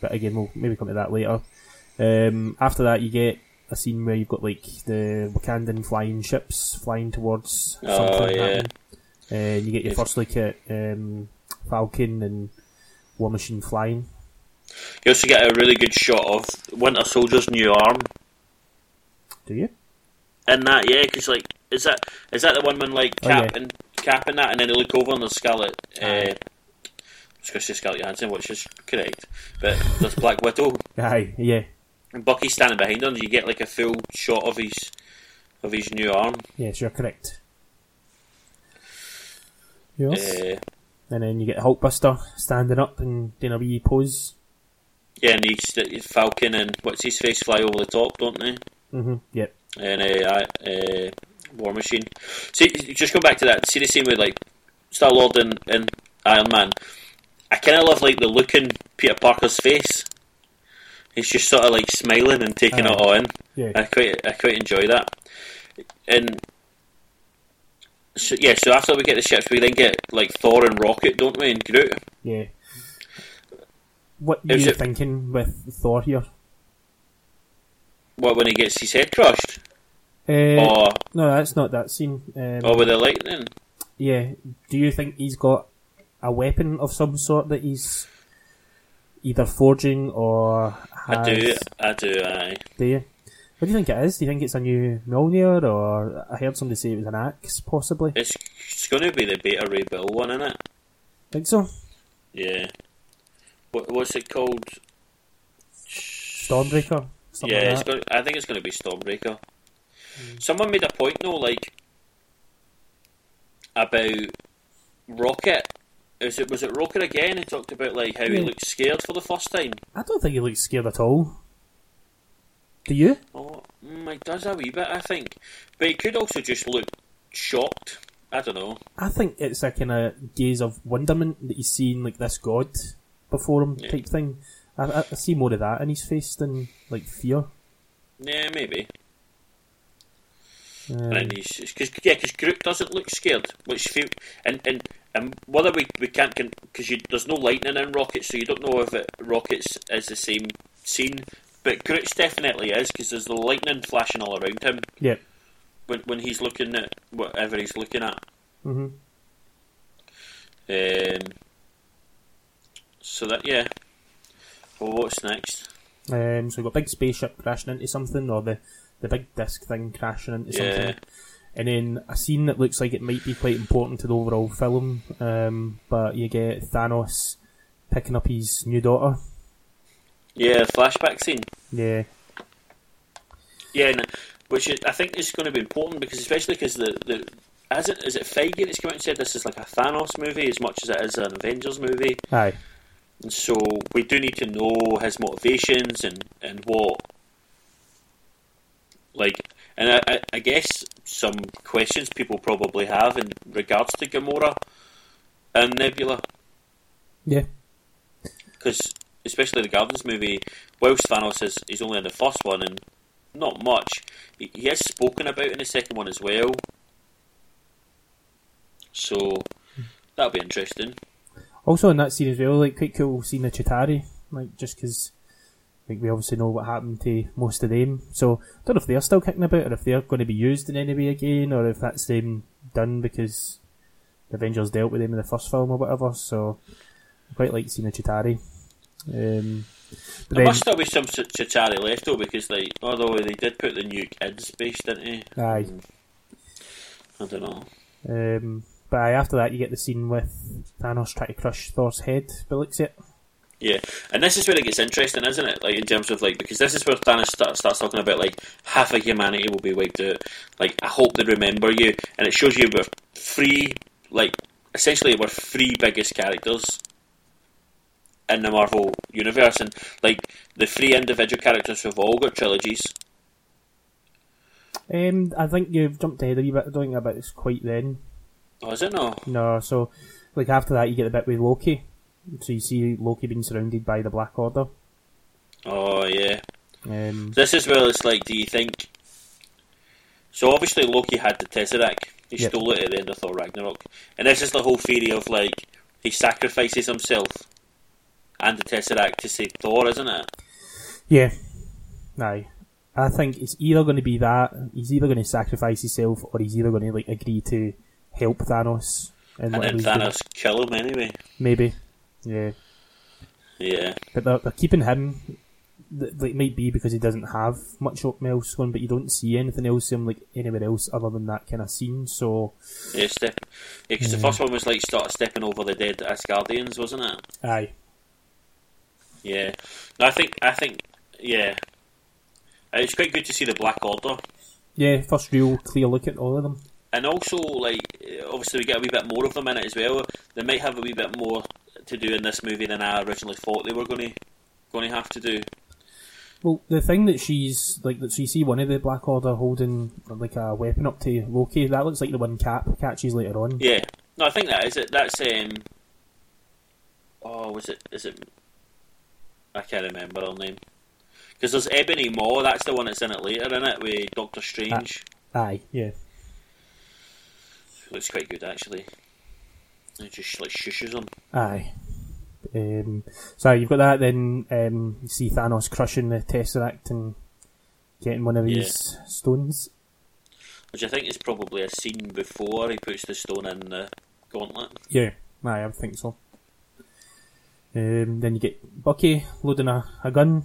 Speaker 2: But again, we'll maybe come to that later. Um, after that, you get a scene where you've got like the Wakandan flying ships flying towards
Speaker 1: Oh,
Speaker 2: something
Speaker 1: yeah.
Speaker 2: happening. And you get your first look at um, Falcon and War Machine flying.
Speaker 1: You also get a really good shot of Winter Soldier's new arm
Speaker 2: Do you?
Speaker 1: in that. Yeah, because like, is that is that the one when like
Speaker 2: Oh,
Speaker 1: Cap
Speaker 2: yeah.
Speaker 1: and Cap and that, and then they look over and there's Scarlet. Uh. I was Scarlett Johansson, which is correct, but there's Black Widow
Speaker 2: Aye, yeah.
Speaker 1: and Bucky's standing behind him. You get like a full shot of his of his new arm.
Speaker 2: Yes, you're correct. Yes.
Speaker 1: Uh,
Speaker 2: and then you get Hulkbuster standing up and doing a wee pose.
Speaker 1: yeah, and he's, Falcon and what's his face fly over the top, don't they?
Speaker 2: Mm-hmm. Yep.
Speaker 1: and uh, I- uh, War Machine. See, just go back to that. See the scene with like Star Lord and, and Iron Man. I kind of love like the look in Peter Parker's face. He's just sort of like smiling and taking
Speaker 2: Aye.
Speaker 1: it all in.
Speaker 2: Yeah.
Speaker 1: I quite I quite enjoy that. And so yeah, so after we get the ships, we then get like Thor and Rocket, don't we? And Groot.
Speaker 2: Yeah. What are you
Speaker 1: it-
Speaker 2: thinking with Thor here?
Speaker 1: What when he gets his head crushed,
Speaker 2: Uh,
Speaker 1: or
Speaker 2: no, that's not that scene. Um,
Speaker 1: or with the lightning?
Speaker 2: yeah. Do you think he's got a weapon of some sort that he's either forging or has?
Speaker 1: I do, I do. I
Speaker 2: Do you? What do you think it is? Do you think it's a new Mjolnir, or I heard somebody say it was an axe, possibly?
Speaker 1: it's, it's going to be the Beta Ray Bill one, isn't it?
Speaker 2: Think so?
Speaker 1: Yeah. What, what's it called?
Speaker 2: Stormbreaker. Something
Speaker 1: yeah,
Speaker 2: like
Speaker 1: going I think it's going to be Stormbreaker. Hmm. Someone made a point though, like about Rocket. Is it was it Rocket again? He talked about like how he
Speaker 2: Yeah.
Speaker 1: looked scared for the first time.
Speaker 2: I don't think he looks scared at all. Do you?
Speaker 1: Oh, it does a wee bit, I think, but he could also just look shocked I don't know.
Speaker 2: I think it's a kind of gaze of wonderment that he's seen like this god before him
Speaker 1: Yeah.
Speaker 2: type thing. I, I, I see more of that in his face than like fear.
Speaker 1: Yeah, maybe.
Speaker 2: Um,
Speaker 1: and he's because yeah, because Groot doesn't look scared, which feel and and and whether we we can't because there's no lightning in rockets, so you don't know if it, rockets is the same scene. But Groot's definitely is because there's the lightning flashing all around him
Speaker 2: yeah.
Speaker 1: when when he's looking at whatever he's looking at.
Speaker 2: hmm
Speaker 1: Um, so that yeah. Well, what's next?
Speaker 2: Um, so we've got big spaceship crashing into something, or the, the big disc thing crashing into
Speaker 1: Yeah.
Speaker 2: something. And then a scene that looks like it might be quite important to the overall film, um, but you get Thanos picking up his new daughter.
Speaker 1: Yeah, flashback scene.
Speaker 2: Yeah,
Speaker 1: Yeah, and, which is, I think is going to be important because especially because the the as it is it Feige that's come out and said this is like a Thanos movie as much as it is an Avengers movie,
Speaker 2: aye,
Speaker 1: and so we do need to know his motivations and and what like. And I, I, I guess some questions people probably have in regards to Gamora and Nebula,
Speaker 2: yeah,
Speaker 1: because especially the Guardians movie, whilst Thanos is he's only in the first one and not much, he, he is spoken about in the second one as well. So that'll be interesting.
Speaker 2: Also in that scene as well, like quite cool seeing the Chitauri, like just because like we obviously know what happened to most of them. So I don't know if they're still kicking about or if they're going to be used in any way again, or if that's them done because the Avengers dealt with them in the first film or whatever. So I quite like seeing the Chitauri. Um,
Speaker 1: There
Speaker 2: then,
Speaker 1: must still be some Ch- Chitauri left though, because like although they did put the nuke in space, didn't they?
Speaker 2: aye.
Speaker 1: I don't know.
Speaker 2: Um, but aye, after that you get the scene with Thanos trying to crush Thor's head. But looks it.
Speaker 1: Yeah, and this is where it gets interesting, isn't it? Like in terms of like because this is where Thanos start, starts talking about like half of humanity will be wiped out. Like I hope they remember you, and it shows you we're three, like essentially we're three biggest characters in the Marvel universe, and like the three individual characters have all got trilogies.
Speaker 2: Um, I think you've jumped ahead a wee bit. I don't think about this quite then.
Speaker 1: Oh, is it no?
Speaker 2: No, so like after that you get a bit with Loki. So you see Loki being surrounded by the Black Order.
Speaker 1: Oh yeah.
Speaker 2: Um,
Speaker 1: This is where it's like, do you think? So obviously Loki had the Tesseract. He
Speaker 2: Yep.
Speaker 1: stole it at the end of Thor Ragnarok, and this is the whole theory of like he sacrifices himself and the Tesseract to save Thor, isn't it?
Speaker 2: yeah, aye. I think it's either going to be that he's either going to sacrifice himself or he's either going to like agree to help Thanos and,
Speaker 1: then
Speaker 2: he's doing.
Speaker 1: Thanos kill him anyway.
Speaker 2: Maybe, yeah.
Speaker 1: Yeah,
Speaker 2: But they're, they're keeping him. Like, it might be because he doesn't have much else going, but you don't see anything else in him like anywhere else other than that kind of scene. So,
Speaker 1: yeah, step. Yeah, because
Speaker 2: Yeah.
Speaker 1: the first one was like start stepping over the dead Asgardians, wasn't it?
Speaker 2: aye,
Speaker 1: Yeah. No, I think I think yeah. Uh, It's quite good to see the Black Order.
Speaker 2: yeah. First real clear look at all of them.
Speaker 1: and also like obviously we get a wee bit more of them in it as well. They might have a wee bit more to do in this movie than I originally thought they were going to going to have to do.
Speaker 2: Well, the thing that she's like that, so you see one of the Black Order holding like a weapon up to Loki. That looks like the one Cap catches later on.
Speaker 1: Yeah, no, I think that is it. That's um. Oh, was it? Is it? I can't remember her name. Because there's Ebony Maw. That's the one that's in it later, in it with Doctor Strange.
Speaker 2: Aye, yeah,
Speaker 1: Looks quite good actually. It just like shushes him.
Speaker 2: aye. Um, so you've got that. Then um, you see Thanos crushing the Tesseract and getting one of
Speaker 1: Yeah.
Speaker 2: these stones.
Speaker 1: Which I think is probably a scene before he puts the stone in the gauntlet.
Speaker 2: Yeah, aye, I think so. Um, then you get Bucky loading a, a gun.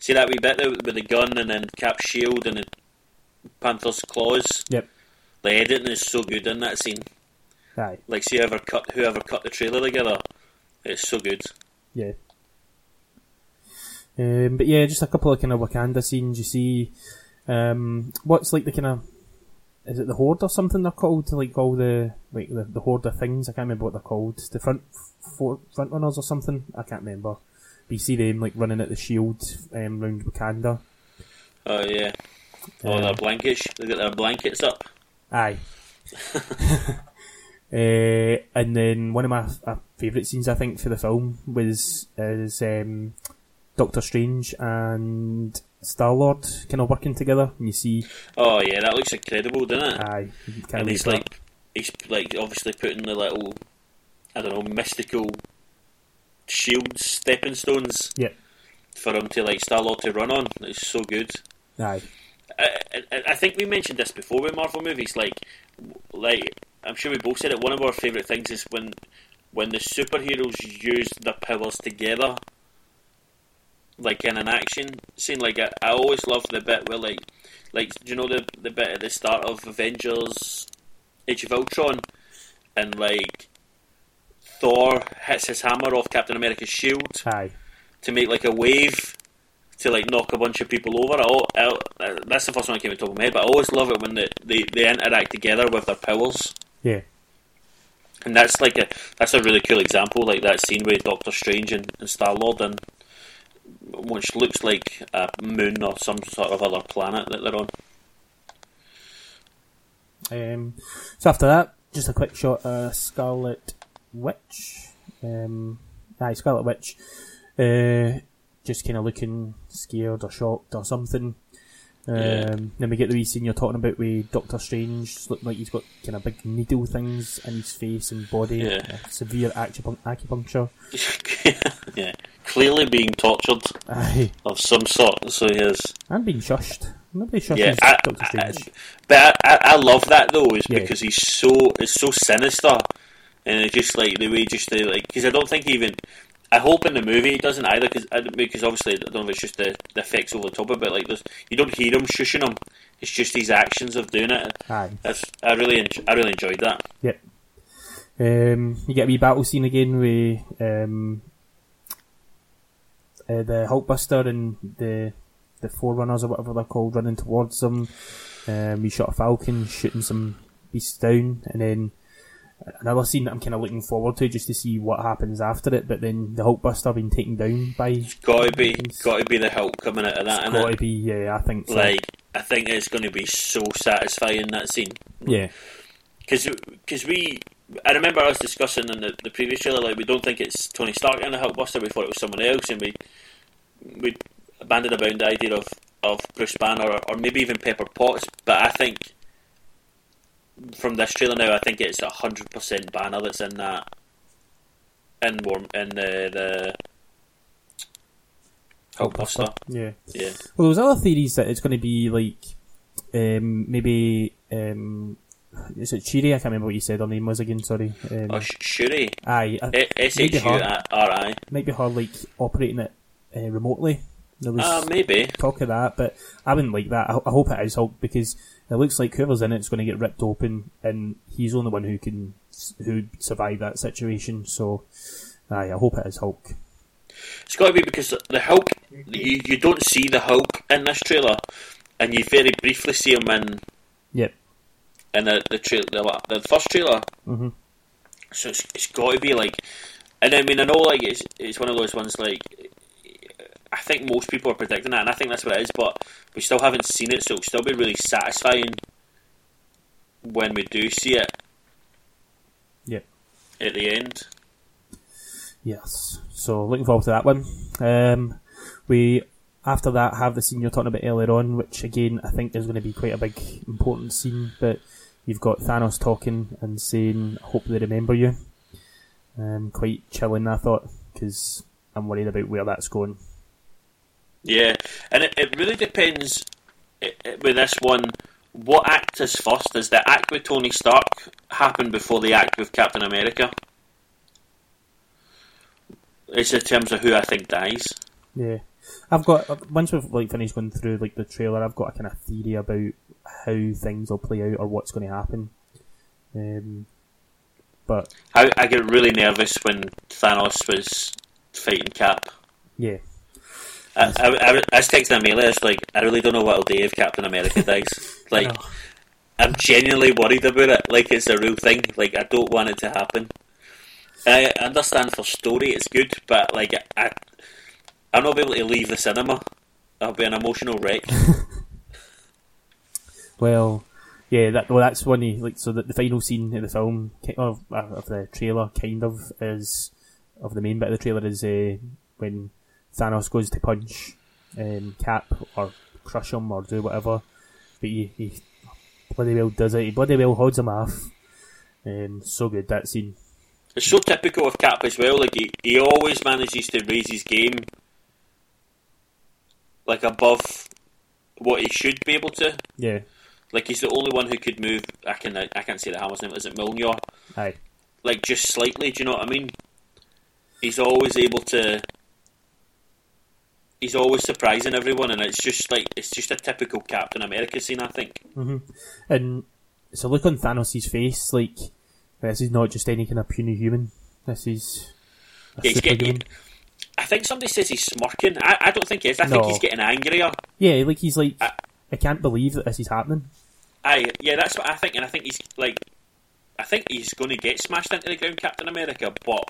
Speaker 1: See that wee bit there with the gun and then Cap's shield and the Panther's claws?
Speaker 2: Yep.
Speaker 1: The editing is so good in that scene.
Speaker 2: Aye,
Speaker 1: Like, see whoever cut whoever cut the trailer together, it's so good.
Speaker 2: yeah. Um, but yeah, just a couple of kind of Wakanda scenes. You see, um, what's like the kind of is it the horde or something they're called? Like all the like the, the horde of things. I can't remember what they're called. The front front runners or something. I can't remember. But you see them like running at the shield um, round Wakanda.
Speaker 1: Oh yeah. Oh,
Speaker 2: Um,
Speaker 1: their blankets. They got their blankets up.
Speaker 2: Aye. uh, and then one of my, my favourite scenes, I think, for the film was is um, Doctor Strange and Star Lord kind of working together, and you see,
Speaker 1: Oh yeah, that looks incredible, doesn't it?
Speaker 2: aye,
Speaker 1: and he's like, he's like obviously putting the little, I don't know, mystical shields, stepping stones
Speaker 2: Yeah.
Speaker 1: for him to like Star Lord to run on. It's so good.
Speaker 2: aye,
Speaker 1: I, I, I think we mentioned this before with Marvel movies. Like, like I'm sure we both said it. One of our favourite things is when when the superheroes use their powers together, like in an action scene. Like I, I always love the bit where like like do you know the the bit at the start of Avengers Age of Ultron, and like Thor hits his hammer off Captain America's shield
Speaker 2: aye,
Speaker 1: to make like a wave to like knock a bunch of people over. I, I, that's the first one that came to the top of my head, but I always love it when they, they, they interact together with their powers.
Speaker 2: yeah,
Speaker 1: And that's like a that's a really cool example, like that scene with Doctor Strange and, and Star Lord, and which looks like a moon or some sort of other planet that they're on.
Speaker 2: Um, so after that, just a quick shot of Scarlet Witch. Um, aye, Scarlet Witch. Uh, just kind of looking scared or shocked or something. Um,
Speaker 1: Yeah.
Speaker 2: Then we get the wee scene you're talking about with Doctor Strange, looking like he's got kind of big needle things in his face and body,
Speaker 1: Yeah.
Speaker 2: uh, severe acupun- acupuncture.
Speaker 1: yeah, clearly being tortured
Speaker 2: Aye,
Speaker 1: of some sort. So he is.
Speaker 2: and being shushed. Nobody shushes
Speaker 1: Yeah, I,
Speaker 2: Doctor
Speaker 1: I,
Speaker 2: Strange.
Speaker 1: but I, I, I love that though, is
Speaker 2: Yeah.
Speaker 1: because he's so it's so sinister, and it's just like the way just the like because I don't think even I hope in the movie it doesn't either because because obviously I don't know if it's just the, the effects over the top of it, but like there's you don't hear him shushing him. It's just his actions of doing it.
Speaker 2: Aye.
Speaker 1: That's I really en- I really enjoyed that.
Speaker 2: Yep. Um, you get a wee battle scene again with um, uh, the Hulkbuster and the the Forerunners or whatever they're called running towards them. Um, we shot a Falcon shooting some beasts down, and then another scene that I'm kind of looking forward to just to see what happens after it. But then the Hulkbuster being taken down by
Speaker 1: Got to be got to be the Hulk coming out of that,
Speaker 2: got
Speaker 1: innit?
Speaker 2: to be yeah, I think so.
Speaker 1: Like I think it's going to be so satisfying that scene.
Speaker 2: yeah,
Speaker 1: because we I remember us discussing in the, the previous trailer like we don't think it's Tony Stark in the Hulkbuster we thought it was someone else and we we abandoned about the idea of, of Bruce Banner or, or maybe even Pepper Potts but I think from this trailer now I think it's a hundred percent Banner that's in that in warm in the, the Hulkbuster
Speaker 2: yeah.
Speaker 1: yeah
Speaker 2: Well, there's other theories that it's going to be like um, maybe um, is it Chiri? I can't remember what you said her name was again. Sorry. Um,
Speaker 1: or Sh- Shuri
Speaker 2: aye, I-
Speaker 1: S H U R I
Speaker 2: maybe her like operating it uh, remotely. There was
Speaker 1: uh, maybe
Speaker 2: talk of that, but I wouldn't like that. I, I hope it is Hulk because it looks like whoever's in it's going to get ripped open, and he's the only one who can who survive that situation. So, aye, I hope it is Hulk.
Speaker 1: It's got to be because the Hulk, you, you don't see the Hulk in this trailer, and you very briefly see him in
Speaker 2: Yep.
Speaker 1: in the the, tra- the, the first trailer.
Speaker 2: hmm
Speaker 1: So it's, it's got to be like, and I mean I know like it's it's one of those ones like. I think most people are predicting that, and I think that's what it is. But we still haven't seen it, so it'll still be really satisfying when we do see it
Speaker 2: Yep.
Speaker 1: at the end.
Speaker 2: Yes. So looking forward to that one. Um, we after that have the scene you're talking about earlier on, which again I think is going to be quite a big important scene. But you've got Thanos talking and saying, "I "Hope they remember you." Um, quite chilling, I thought, because I'm worried about where that's going.
Speaker 1: Yeah, and it, it really depends i i with this one. What act is first? Does the act with Tony Stark happen before the act with Captain America? It's in terms of who I think dies.
Speaker 2: Yeah, I've got once we've like finished going through like the trailer, I've got a kind of theory about how things will play out or what's going to happen. Um, but
Speaker 1: I, I get really nervous when Thanos was fighting Cap.
Speaker 2: yeah,
Speaker 1: I, I, I, I was texting Amelia, I was like, I really don't know what I'll do if Captain America dies. Like. I'm genuinely worried about it. Like it's a real thing. Like I don't want it to happen. I understand for story it's good, but like I, I'm not be able to leave the cinema. I'll be an emotional wreck.
Speaker 2: Well, Yeah, that well, that's one. He, like so, that the final scene in the film of, uh, of the trailer kind of is of the main bit of the trailer is uh, when Thanos goes to punch um, Cap or crush him or do whatever, but he, he bloody well does it. He bloody well holds him off. Um, so good that scene.
Speaker 1: It's so typical of Cap as well. Like he, he always manages to raise his game like above what he should be able to.
Speaker 2: Yeah,
Speaker 1: Like he's the only one who could move. I can I can't say the hammer's name. Is it Milner?
Speaker 2: aye,
Speaker 1: Like just slightly. Do you know what I mean? He's always able to. He's always surprising everyone, and it's just like it's just a typical Captain America scene. I think.
Speaker 2: Mm-hmm. and so look on Thanos' face like this is not just any kind of puny human. This is
Speaker 1: Yeah, he's getting.
Speaker 2: superhuman.
Speaker 1: I think somebody says he's smirking. I, I don't think he is. I think he's getting angrier.
Speaker 2: Yeah, like he's like,
Speaker 1: I-
Speaker 2: I can't believe that this is happening.
Speaker 1: Aye, yeah, that's what I think, and I think he's like, I think he's going to get smashed into the ground, Captain America, but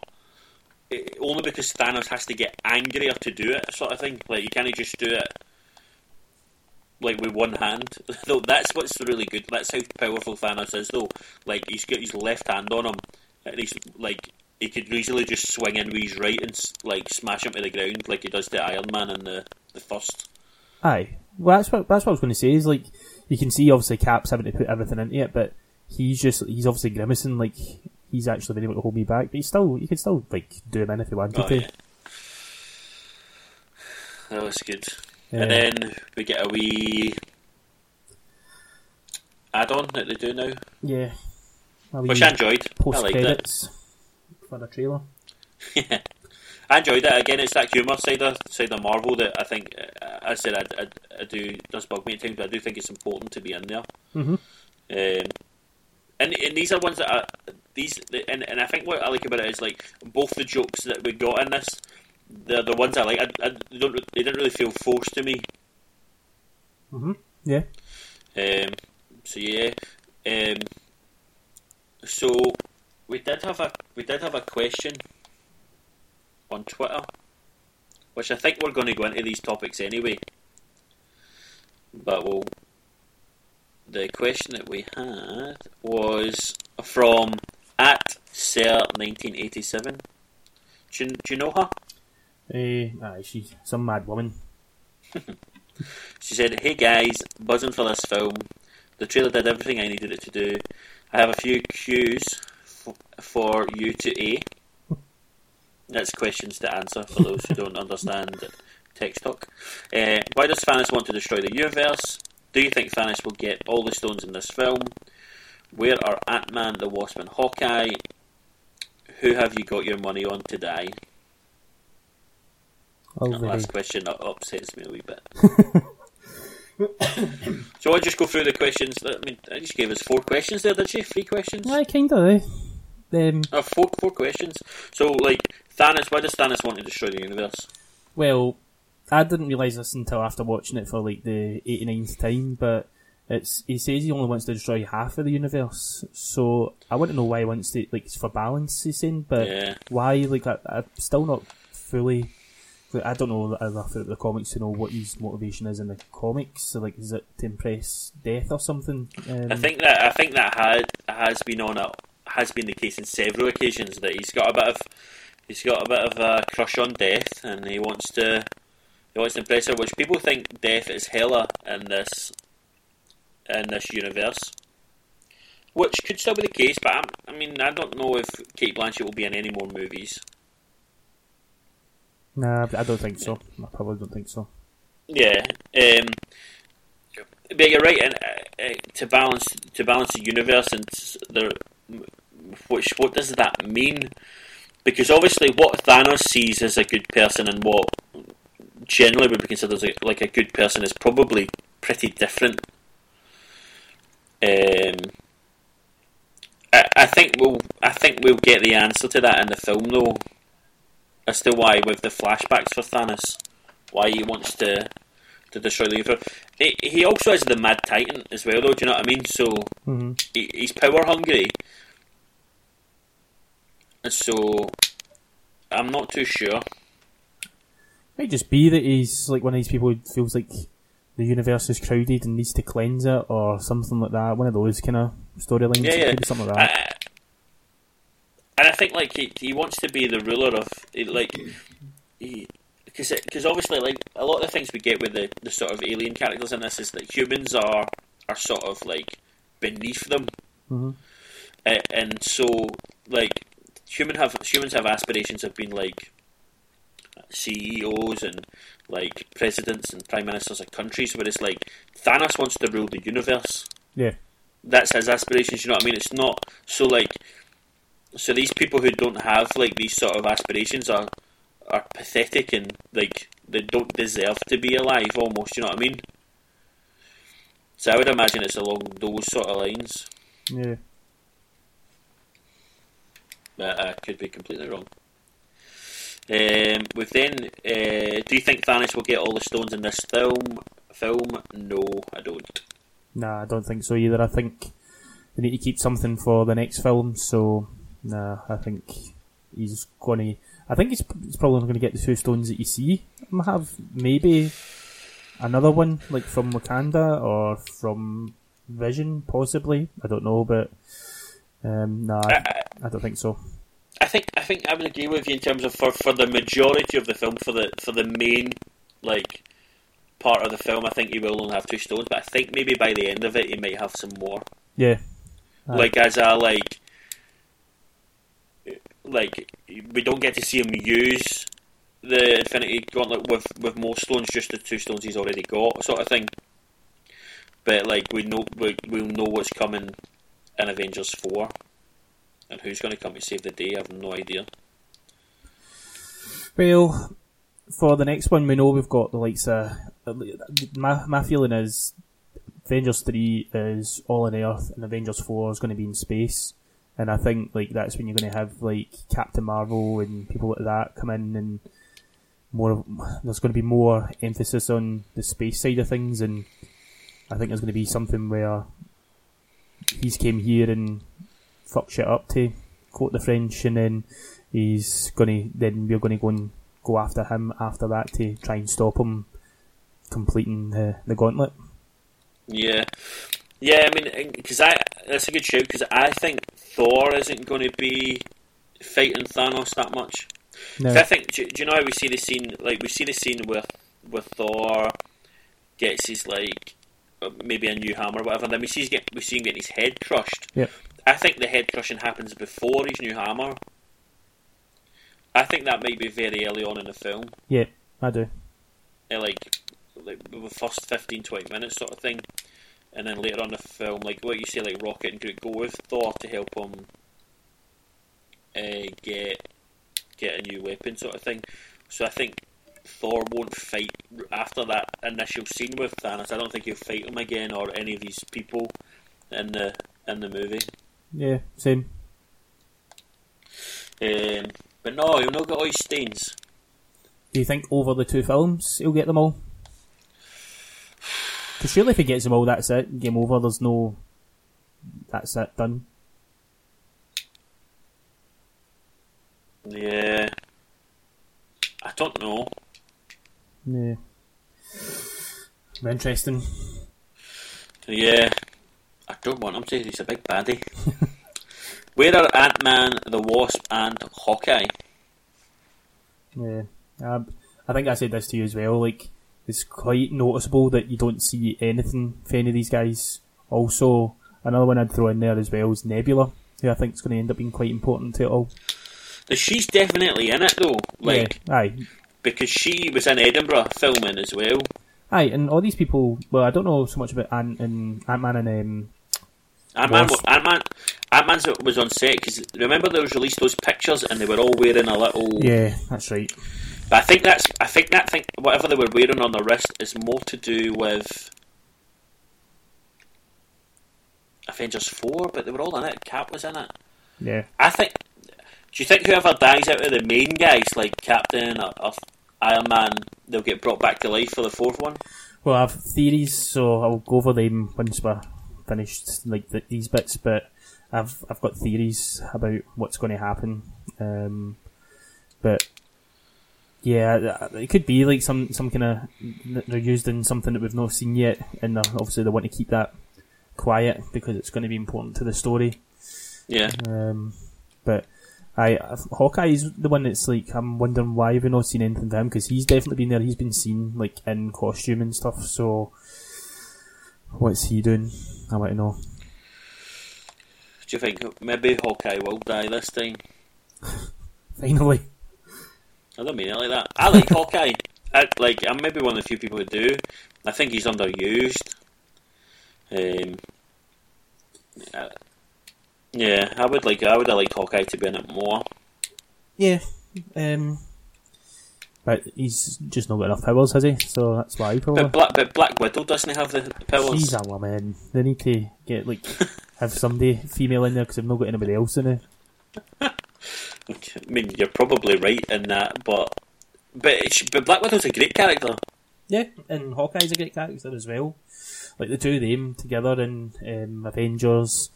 Speaker 1: it, only because Thanos has to get angrier to do it, sort of thing. Like you can't just do it like with one hand. though that's what's really good. That's how powerful Thanos is, though. Like he's got his left hand on him, and he's like he could easily just swing in with his right and like smash him to the ground, like he does to Iron Man in the the first.
Speaker 2: Aye, well that's what that's what I was going to say. Is like you can see obviously Cap's having to put everything into it, but he's just he's obviously grimacing like he's actually been able to hold me back. But he's still you can still like do him in if you wanted
Speaker 1: Oh,
Speaker 2: to.
Speaker 1: yeah. That was good.
Speaker 2: Yeah.
Speaker 1: And then we get a wee add-on that they do now,
Speaker 2: Yeah,
Speaker 1: which I enjoyed. I
Speaker 2: post
Speaker 1: liked
Speaker 2: credits for the trailer. yeah.
Speaker 1: I enjoyed it. Again, it's that humour side of side of Marvel that I think, uh, I said, I, I, I do does bug me at times, but I do think it's important to be in there.
Speaker 2: Mhm.
Speaker 1: Um, and and these are ones that are these, and and I think what I like about it is like both the jokes that we got in this, they're the ones I like. I, I don't, they didn't really feel forced to me.
Speaker 2: Mhm. Yeah.
Speaker 1: Um, so yeah, um, so we did have a we did have a question on Twitter, which I think we're going to go into these topics anyway. But we'll. The question that we had was from at Sir nineteen eighty seven. Do you, do you know her?
Speaker 2: Uh, aye, she's some mad woman.
Speaker 1: She said, "Hey guys, buzzing for this film. The trailer did everything I needed it to do. I have a few cues f- for you to A. That's questions to answer for those who don't understand text talk. Uh, why does Thanos want to destroy the universe? Do you think Thanos will get all the stones in this film? Where are Ant Man, the Wasp, and Hawkeye? Who have you got your money on to die?"
Speaker 2: All
Speaker 1: That
Speaker 2: very
Speaker 1: last question that upsets me a wee bit. so I'll just go through the questions. I mean, I just gave us four questions there, did she? Three questions?
Speaker 2: Aye, kind of. Eh? Um,
Speaker 1: Uh, four, four questions. So, like, Thanos, why does Thanos want to destroy the universe?
Speaker 2: well, I didn't realise this until after watching it for like the 89th time, but it's he says he only wants to destroy half of the universe. So I want to know why he wants to like it's for balance. He's saying, but
Speaker 1: Yeah.
Speaker 2: why? Like I, I'm still not fully. Like, I don't know enough about the comics to know what his motivation is in the comics. So, like, is it to impress Death or something? Um,
Speaker 1: I think that I think that had has been on a has been the case in several occasions that he's got a bit of he's got a bit of a crush on Death, and he wants to he wants to impress her, which people think Death is Hela in this in this universe, which could still be the case. But I'm, I mean, I don't know if Cate Blanchett will be in any more movies.
Speaker 2: Nah, I don't think so. I probably don't think so.
Speaker 1: Yeah, um, but you're right. And uh, uh, to balance to balance the universe and the which what does that mean? Because obviously, what Thanos sees as a good person and what generally would be considered as a, like a good person is probably pretty different. Um, I, I think we'll I think we'll get the answer to that in the film though, as to why with the flashbacks for Thanos, why he wants to to destroy the universe. He, he also is the Mad Titan as well, though. Do you know what I mean? So
Speaker 2: hmm
Speaker 1: he, he's power hungry, and so I'm not too sure.
Speaker 2: It Might just be that he's like one of these people who feels like the universe is crowded and needs to cleanse it, or something like that. One of those kind of storylines.
Speaker 1: Yeah, yeah.
Speaker 2: something like that.
Speaker 1: I- and I think like he, he wants to be the ruler of like because because obviously like a lot of the things we get with the, the sort of alien characters in this is that humans are are sort of like beneath them,
Speaker 2: Mhm.
Speaker 1: uh, and so like human have humans have aspirations of being like CEOs and like presidents and prime ministers of countries, where it's like Thanos wants to rule the universe
Speaker 2: yeah,
Speaker 1: that's his aspirations. You know what I mean? It's not so like so these people who don't have like these sort of aspirations are are pathetic and like they don't deserve to be alive. Almost, you know what I mean? So I would imagine it's along those sort of lines.
Speaker 2: yeah.
Speaker 1: But I could be completely wrong. Um, we've then. Uh, do you think Thanos will get all the stones in this film? Film? No, I don't.
Speaker 2: Nah, I don't think so either. I think they need to keep something for the next film. So, nah, I think he's going to. I think he's, he's probably going to get the two stones that you see him have. Maybe another one, like from Wakanda or from Vision, possibly. I don't know, but um, nah,
Speaker 1: I,
Speaker 2: I,
Speaker 1: I,
Speaker 2: I don't think so.
Speaker 1: I think I think I would agree with you in terms of for, for the majority of the film for the for the main like part of the film I think he will only have two stones but I think maybe by the end of it he might have some more.
Speaker 2: Yeah,
Speaker 1: like as a like like we don't get to see him use the Infinity Gauntlet with with more stones just the two stones he's already got sort of thing. But like we know we, we'll know what's coming in Avengers 4 and who's going to come and save the day I have no idea
Speaker 2: Well, for the next one, we know we've got the likes of. My, my feeling is Avengers 3 is all on Earth and Avengers 4 is going to be in space. And I think like that's when you're going to have like Captain Marvel and people like that come in and more. There's going to be more emphasis on the space side of things, and I think there's going to be something where he's came here and fucked shit up to quote the French, and then he's gonna then we're gonna go and go after him after that to try and stop him completing the, the gauntlet.
Speaker 1: Yeah, yeah. I mean, because I that's a good shout because I think Thor isn't going to be fighting Thanos that much.
Speaker 2: No,
Speaker 1: I think do, do you know how we see the scene? Like we see the scene with with Thor gets his like uh, maybe a new hammer or whatever. And then we see get we see him getting his head crushed.
Speaker 2: Yep.
Speaker 1: I think the head crushing happens before his new hammer. I think that might be very early on in the film.
Speaker 2: yeah, I do.
Speaker 1: uh, like like the first 15, 20 minutes sort of thing, and then later on the film, like what you say, like Rocket and Groot go with Thor to help him uh, get get a new weapon sort of thing. So I think Thor won't fight after that initial scene with Thanos. I don't think he'll fight him again or any of these people in the in the movie.
Speaker 2: Yeah, same.
Speaker 1: Um, but no, he'll not get all his stains.
Speaker 2: Do you think over the two films he'll get them all? Because surely if he gets them all, that's it. Game over. There's no. That's it. Done.
Speaker 1: Yeah, I don't know.
Speaker 2: Yeah. Interesting.
Speaker 1: Yeah, I don't want him to. He's a big baddie. Where are Ant Man, the Wasp, and Hawkeye?
Speaker 2: Yeah. Um, I think I said this to you as well. Like, it's quite noticeable that you don't see anything for any of these guys. Also, another one I'd throw in there as well is Nebula, who I think is going to end up being quite important to it all.
Speaker 1: Now, She's definitely in it though, like
Speaker 2: yeah, aye,
Speaker 1: because she was in Edinburgh filming as well.
Speaker 2: aye, and all these people. Well, I don't know so much about Ant and Ant Man and um,
Speaker 1: Ant Man,
Speaker 2: Wasp.
Speaker 1: Ant Man, Ant Man was on set because remember there was released those pictures and they were all wearing a little.
Speaker 2: yeah, that's right.
Speaker 1: But I think that's I think that thing whatever they were wearing on their wrist is more to do with Avengers Four, but they were all in it. Cap was in it.
Speaker 2: Yeah,
Speaker 1: I think. Do you think whoever dies out of the main guys, like Captain or, or Iron Man, they'll get brought back to life for the fourth one?
Speaker 2: Well, I have theories, so I'll go over them once we're finished, like the, these bits. But I've I've got theories about what's going to happen. Um, but Yeah, it could be like some some kind of they're used in something that we've not seen yet, and obviously they want to keep that quiet because it's going to be important to the story.
Speaker 1: Yeah.
Speaker 2: Um, but I Hawkeye is the one that's like I'm wondering why we've not seen anything of him because he's definitely been there. He's been seen like in costume and stuff. So what's he doing? I want to know.
Speaker 1: Do you think maybe Hawkeye will die this time?
Speaker 2: Finally.
Speaker 1: I don't mean it like that. I like Hawkeye. I, like I'm maybe one of the few people who do. I think he's underused. Um, uh, yeah, I would like. I would have liked Hawkeye to be in it more.
Speaker 2: Yeah, um, but he's just not got enough powers, has he? So that's why probably.
Speaker 1: But Black, but Black Widow doesn't have the powers.
Speaker 2: She's a woman. They need to get like have somebody female in there because they've not got anybody else in it.
Speaker 1: I mean, you're probably right in that, but but but Black Widow's a great character.
Speaker 2: Yeah, and Hawkeye's a great character as well. Like the two of them together in um, Avengers.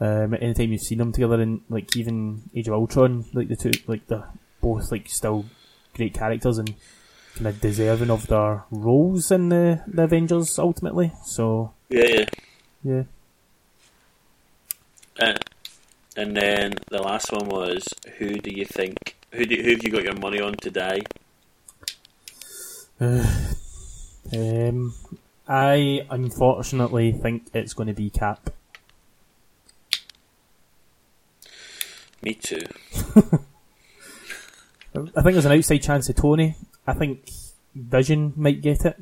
Speaker 2: Um, anytime you've seen them together in like even Age of Ultron, like the two, like they're both like still great characters and kind of deserving of their roles in the, the Avengers ultimately. So
Speaker 1: yeah, yeah,
Speaker 2: yeah.
Speaker 1: Uh, and then the last one was who do you think who do, who have you got your money on to die?
Speaker 2: um, I unfortunately think it's going to be Cap.
Speaker 1: Me too.
Speaker 2: I think there's an outside chance of Tony. I think Vision might get it.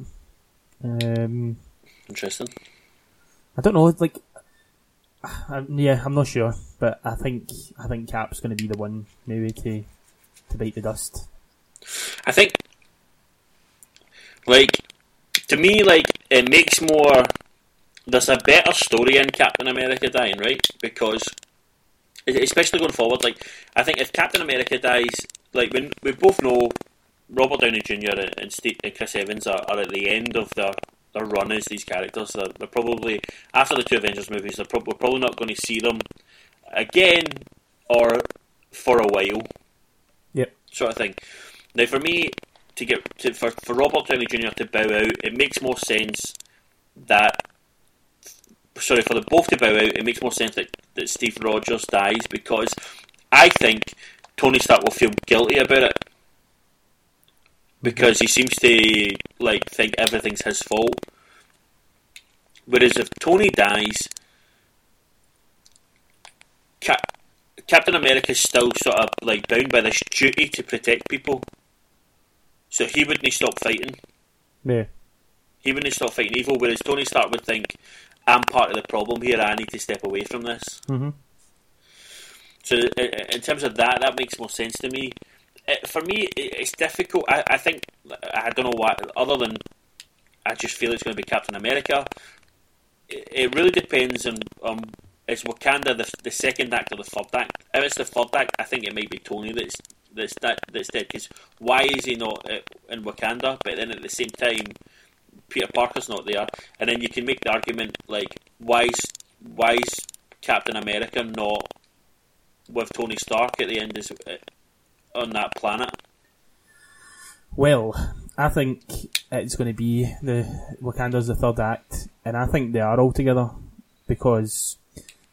Speaker 2: Um,
Speaker 1: Interesting.
Speaker 2: I don't know. Like, uh, yeah, I'm not sure, but I think I think Cap's going to be the one maybe to to bite the dust.
Speaker 1: I think, like, to me, like it makes more. There's a better story in Captain America dying, right? Because especially going forward, like I think if Captain America dies, like when we both know Robert Downey Jr. and, Steve, and Chris Evans are, are at the end of their their run as these characters. They're, they're probably after the two Avengers movies. They're pro- we're probably not going to see them again or for a while.
Speaker 2: Yep.
Speaker 1: Sort of thing. Now, for me to get to, for for Robert Downey Jr. to bow out, it makes more sense that. Sorry, for the both to bow out, it makes more sense that, that Steve Rogers dies because I think Tony Stark will feel guilty about it because he seems to like think everything's his fault. Whereas if Tony dies, Cap- Captain America's still sort of like bound by this duty to protect people. So he wouldn't stop fighting.
Speaker 2: Yeah.
Speaker 1: He wouldn't stop fighting evil. Whereas Tony Stark would think, "I'm part of the problem here. I need to step away from this."
Speaker 2: Mm-hmm.
Speaker 1: So in terms of that, that makes more sense to me. For me, it's difficult. I, I think I don't know why. Other than I just feel it's going to be Captain America. It really depends on is Wakanda the, the second act or the third act. If it's the third act, I think it might be Tony that's that's that, that's dead. Because why is he not uh, in Wakanda? But then at the same time, Peter Parker's not there, and then you can make the argument like why is why is Captain America not with Tony Stark at the end is on that planet?
Speaker 2: Well, I think it's going to be the Wakanda's the third act, and I think they are all together because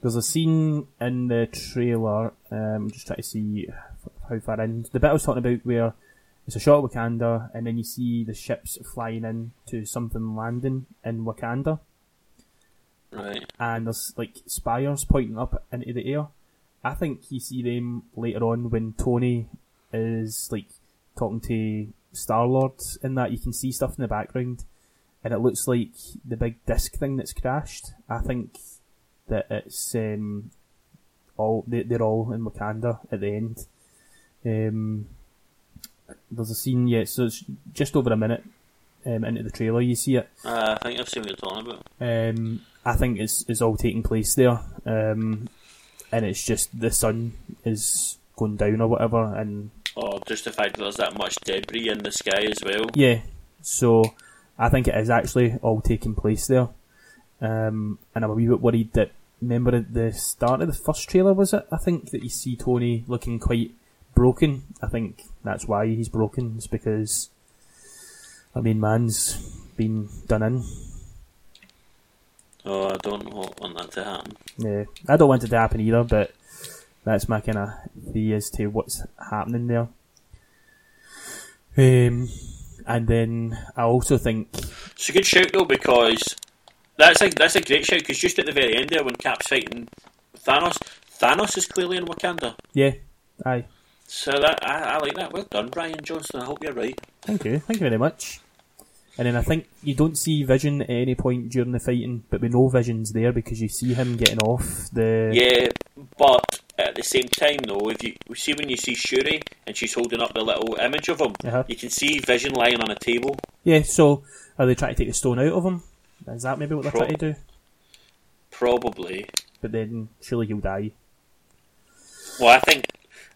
Speaker 2: there's a scene in the trailer. Um, just trying to see how far in the bit I was talking about where it's a shot of Wakanda, and then you see the ships flying in to something landing in Wakanda.
Speaker 1: Right.
Speaker 2: And there's like spires pointing up into the air. I think you see them later on when Tony is like talking to Star Lord in that you can see stuff in the background and it looks like the big disc thing that's crashed. I think that it's um, all they, they're all in Wakanda at the end. Um, there's a scene, yeah, so it's just over a minute um, into the trailer. You see it.
Speaker 1: Uh, I think I've seen what you're talking about.
Speaker 2: Um, I think it's it's all taking place there, um, and it's just the sun is going down or whatever, and
Speaker 1: or just the fact that there's that much debris in the sky as well.
Speaker 2: Yeah, so I think it is actually all taking place there, um, and I'm a wee bit worried that. Remember at the start of the first trailer, was it? I think that you see Tony looking quite broken. I think that's why he's broken. It's because I mean, man's been done in.
Speaker 1: Oh, I don't want that to happen.
Speaker 2: Yeah, I don't want it to happen either, but that's my kind of theory as to what's happening there. Um, and then I also think
Speaker 1: it's a good shout though because that's a that's a great shout because just at the very end there when Cap's fighting Thanos, Thanos is clearly in Wakanda.
Speaker 2: Yeah, aye.
Speaker 1: So that I, I like that. Well done, Bryan Johnson. I hope you're right.
Speaker 2: Thank you. Thank you very much. And then I think you don't see Vision at any point during the fighting, but we know Vision's there because you see him getting off the.
Speaker 1: Yeah, but at the same time, though, if you see when you see Shuri and she's holding up the little image of him,
Speaker 2: uh-huh.
Speaker 1: you can see Vision lying on a table.
Speaker 2: Yeah, so are they trying to take the stone out of him? Is that maybe what they're Pro- trying to do?
Speaker 1: Probably.
Speaker 2: But then surely he'll die.
Speaker 1: Well, I think,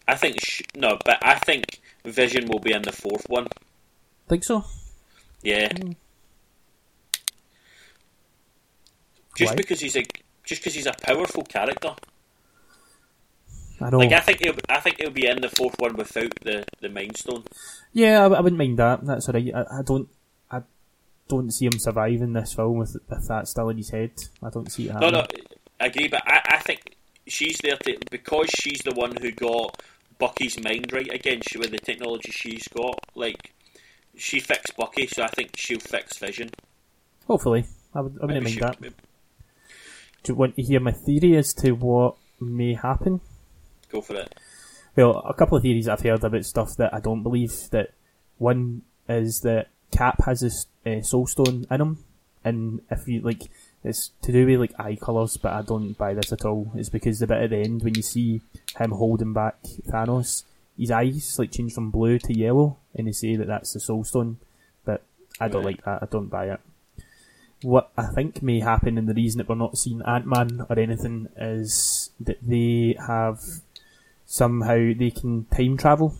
Speaker 1: I think sh- no, but I think Vision will be in the fourth one.
Speaker 2: Think so?
Speaker 1: Yeah. Mm. Just Why? because he's a just because he's a powerful character.
Speaker 2: I don't.
Speaker 1: Like I think he'll, I think he'll be in the fourth one without the the Mind Stone.
Speaker 2: Yeah, I, I wouldn't mind that. That's alright. I, I don't. I don't see him surviving this film with with that still in his head. I don't see it happening.
Speaker 1: No, no, I agree, but I, I think she's there to because she's the one who got Bucky's mind right again. She with the technology she's got, like she fixed Bucky, so I think she'll fix Vision.
Speaker 2: Hopefully, I would. I wouldn't mind that. Maybe. Do you want to hear my theory as to what may happen?
Speaker 1: Go for it.
Speaker 2: Well, a couple of theories I've heard about stuff that I don't believe. That one is that Cap has this uh, Soul Stone in him, and if you like, it's to do with like eye colours, but I don't buy this at all. It's because the bit at the end when you see him holding back Thanos, his eyes like change from blue to yellow, and they say that that's the Soul Stone. But I don't right. like that. I don't buy it. What I think may happen, and the reason that we're not seeing Ant Man or anything, is that they have somehow they can time travel.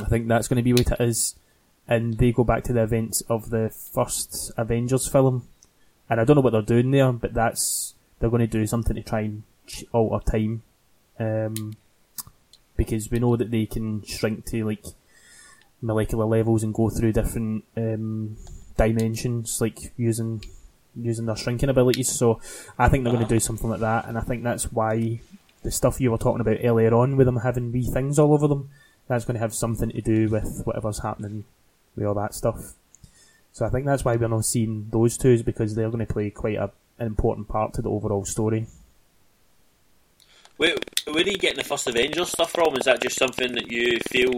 Speaker 2: I think that's going to be what it is, and they go back to the events of the first Avengers film. And I don't know what they're doing there, but that's they're going to do something to try and alter time. Um, because we know that they can shrink to like molecular levels and go through different um, dimensions, like using using their shrinking abilities. So I think they're uh-huh. going to do something like that, and I think that's why the stuff you were talking about earlier on with them having wee things all over them, that's going to have something to do with whatever's happening with all that stuff. So I think that's why we're not seeing those two, is because they're going to play quite a, an important part to the overall story.
Speaker 1: Where, where are you getting the first Avengers stuff from? Is that just something that you feel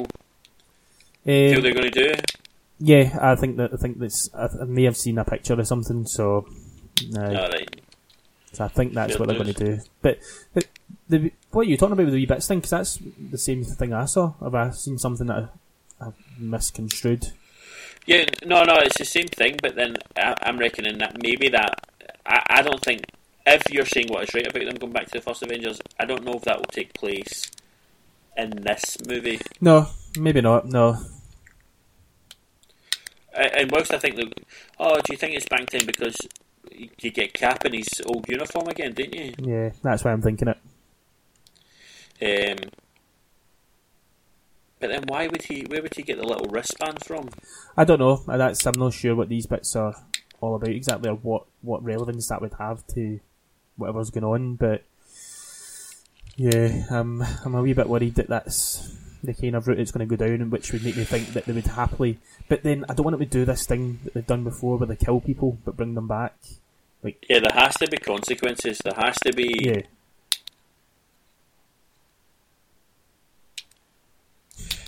Speaker 1: um, feel they're going to do?
Speaker 2: Yeah, I think that I think this I, I may have seen a picture or something. So,
Speaker 1: uh, All right.
Speaker 2: So I think that's what they're going to do. But the, the what are you talking about with the wee bits thing? Because that's the same thing I saw. Have I seen something that I, I've misconstrued?
Speaker 1: Yeah, no, no, it's the same thing. But then I, am reckoning that maybe that I, I don't think if you're saying what is right about them going back to the first Avengers, I don't know if that will take place in this movie.
Speaker 2: No, maybe not. No.
Speaker 1: And whilst I think that, oh, do you think it's bang time because you get Cap in his old uniform again, didn't you?
Speaker 2: Yeah, that's why I'm thinking it.
Speaker 1: Um, but then why would he? Where would he get the little wristband from?
Speaker 2: I don't know. That's I'm not sure what these bits are all about exactly, or what what relevance that would have to whatever's going on. But yeah, um, I'm a wee bit worried that that's the kind of route it's going to go down, and which would make me think that they would happily. But then I don't want them to do this thing that they've done before, where they kill people but bring them back. Like
Speaker 1: yeah, there has to be consequences. There has to be
Speaker 2: yeah.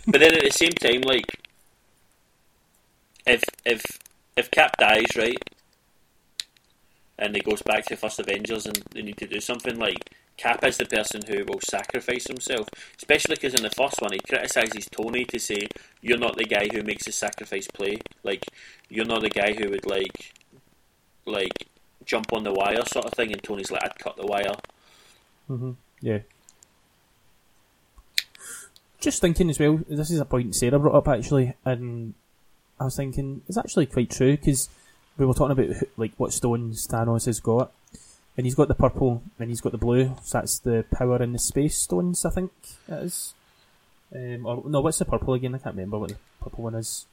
Speaker 1: but then at the same time, like if if if Cap dies, right, and he goes back to the first Avengers and they need to do something like Cap is the person who will sacrifice himself, especially because in the first one he criticizes Tony to say you're not the guy who makes the sacrifice play, like you're not the guy who would like like jump on the wire sort of thing, and Tony's like I'd cut the wire.
Speaker 2: Mm-hmm. Yeah. Just thinking as well, this is a point Sarah brought up actually, and I was thinking it's actually quite true because we were talking about like what stones Thanos has got, and he's got the purple and he's got the blue. So that's the power in the space stones, I think it is. Um, or no, what's the purple again? I can't remember what the purple one is.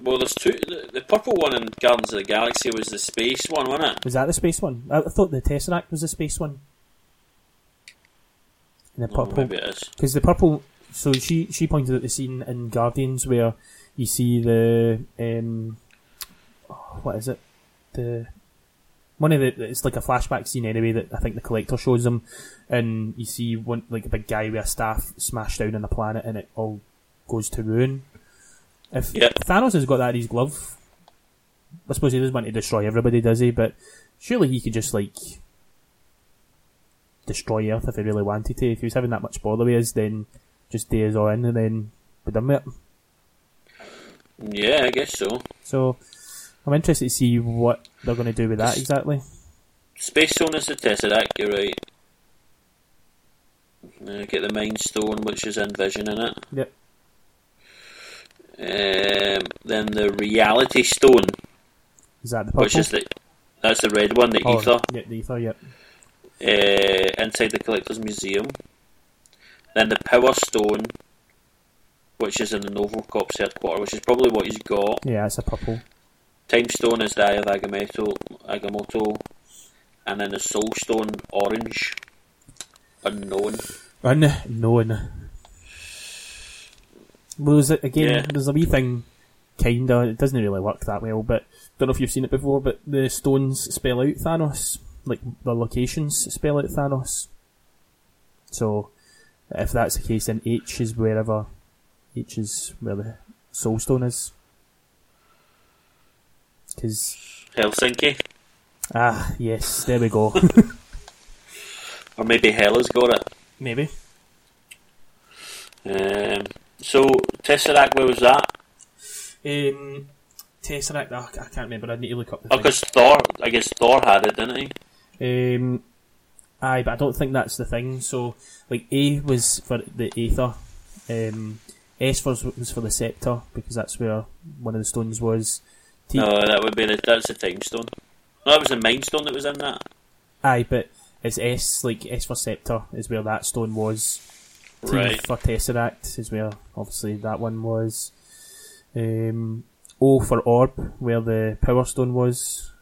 Speaker 1: Well, there's two. The, the purple one in Guardians of the Galaxy was the space one, wasn't it?
Speaker 2: Was that the space one? I thought the Tesseract was the space one. And the
Speaker 1: Oh,
Speaker 2: purple,
Speaker 1: maybe it is.
Speaker 2: because the purple. So she she pointed at the scene in Guardians where you see the um, oh, what is it? The one of the it's like a flashback scene anyway that I think the collector shows them, and you see one like a big guy with a staff smashed down on a planet and it all goes to ruin. If. Thanos has got that in his glove, I suppose he doesn't want to destroy everybody, does he? But surely he could just like destroy Earth if he really wanted to. If he was having that much bother with us, then just us all in and then be done with it.
Speaker 1: Yeah, I guess so.
Speaker 2: So I'm interested to see what they're going to do with that exactly.
Speaker 1: Space Stone is the Tesseract, you're right. Uh, get the Mind Stone, which is in Vision in it.
Speaker 2: Yep.
Speaker 1: Um, then the Reality Stone,
Speaker 2: Is that the purple?
Speaker 1: which is the that's the red one, the
Speaker 2: Oh,
Speaker 1: Aether,
Speaker 2: Yep, the Aether. Yep.
Speaker 1: uh, inside the Collector's Museum. Then the Power Stone, which is in the Nova Corps headquarters, which is probably what he's got.
Speaker 2: Yeah, it's a purple.
Speaker 1: Time Stone is the Eye of Agamotto, Agamotto, and then the Soul Stone, orange, unknown.
Speaker 2: Unknown. Well, there's again,
Speaker 1: Yeah.
Speaker 2: there's a wee thing, kinda. It doesn't really work that well, but don't know if you've seen it before. But the stones spell out Thanos, like the locations spell out Thanos. So, if that's the case, then H is wherever H is where the Soul Stone is. Because
Speaker 1: Helsinki,
Speaker 2: ah yes, there we go.
Speaker 1: or maybe Hell has got it.
Speaker 2: Maybe.
Speaker 1: Um, so Tesseract, where was that?
Speaker 2: Um, Tesseract. Oh, I can't remember. I need to look up the
Speaker 1: Oh, because Thor, I guess Thor had it, didn't he?
Speaker 2: Um, aye, but I don't think that's the thing. So, like, A was for the Aether, um, S was, was for the Scepter, because that's where one of the stones was.
Speaker 1: No, that would be the that's the Time Stone. No, that was the Mind Stone that was in that.
Speaker 2: Aye, but it's S, like, S for Scepter is where that stone was. T
Speaker 1: Right.
Speaker 2: for Tesseract is where, obviously, that one was. Um, O for Orb, where the Power Stone was.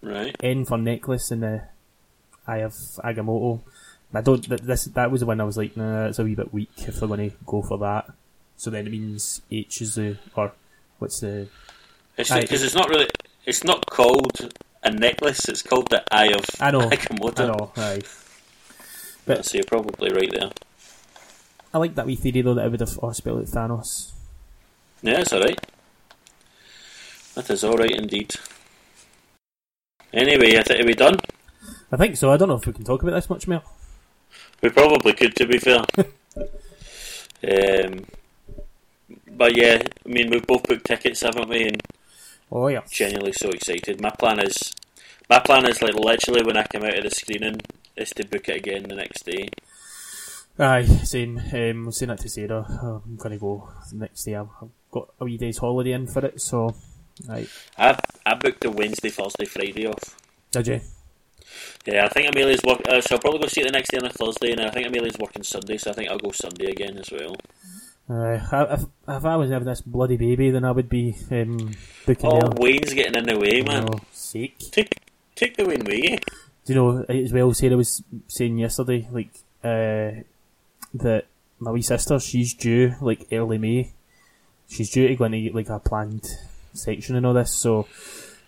Speaker 1: Right.
Speaker 2: N for necklace and the Eye of Agamotto. I don't. th- This that was the one I was like, nah, it's a wee bit weak if they're going to go for that. So then it means H is the or what's the
Speaker 1: It's because it's not really. It's not called a necklace. It's called the Eye of
Speaker 2: I know,
Speaker 1: Agamotto.
Speaker 2: I know, aye. But
Speaker 1: So you're probably right there.
Speaker 2: I like that wee theory though that I would have oh, spelled out Thanos.
Speaker 1: Yeah, it's alright. That is alright indeed. Anyway, I think are we done?
Speaker 2: I think so. I don't know if we can talk about this much more.
Speaker 1: We probably could, to be fair. um, but yeah, I mean, we've both booked tickets, haven't we? And
Speaker 2: Oh yeah,
Speaker 1: genuinely so excited. My plan is, my plan is like literally when I come out of the screening, is to book it again the next day.
Speaker 2: aye, same. Um, I was saying that to Sarah. I'm going to go the next day. I've I've got a wee day's holiday in for it, so aye.
Speaker 1: I I booked the Wednesday, Thursday, Friday off.
Speaker 2: Did you?
Speaker 1: Yeah, I think Amelia's work. Uh, so I'll probably go see it the next day on a Thursday, and I think Amelia's working Sunday, so I think I'll go Sunday again as well.
Speaker 2: Aye, if, if I was having this bloody baby, then I would be um, booking
Speaker 1: Oh. Wayne's getting in the way, man.
Speaker 2: Oh, sake.
Speaker 1: Take take the Wayne way.
Speaker 2: Do you know as well? Sarah was saying yesterday, like uh, that my wee sister, she's due like early May. She's due to go into like a planned section and all this, so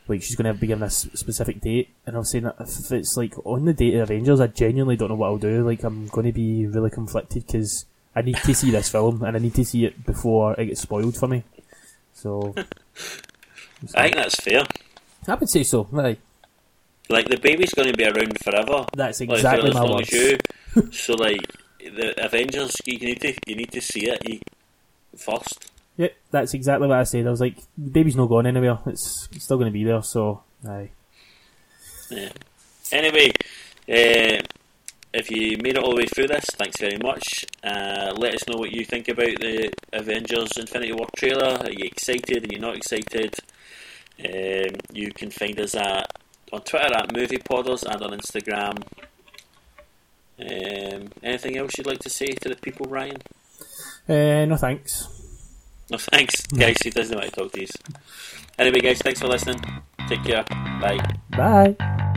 Speaker 2: like she's going to be given a specific date. And I was saying that if it's like on the date of Avengers, I genuinely don't know what I'll do. Like I'm going to be really conflicted because I need to see this film and I need to see it before it gets spoiled for me. So
Speaker 1: I think that's fair.
Speaker 2: I would say so. Aye.
Speaker 1: Like the baby's going to be around forever.
Speaker 2: That's
Speaker 1: like,
Speaker 2: exactly
Speaker 1: as
Speaker 2: my words.
Speaker 1: you. so like the Avengers, you need to you need to see it you, first.
Speaker 2: Yep, that's exactly what I said. I was like, the baby's not going anywhere. It's, it's still going to be there. So, aye.
Speaker 1: Yeah. Anyway, uh, if you made it all the way through this, thanks very much. Uh, let us know what you think about the Avengers Infinity War trailer. Are you excited? Are you not excited? Um, you can find us at on Twitter at MoviePodders and on Instagram. Um, anything else you'd like to say to the people, Ryan?
Speaker 2: Uh, no thanks.
Speaker 1: No thanks, guys. He doesn't want to talk to you. Anyway, guys, thanks for listening. Take care. Bye.
Speaker 2: Bye.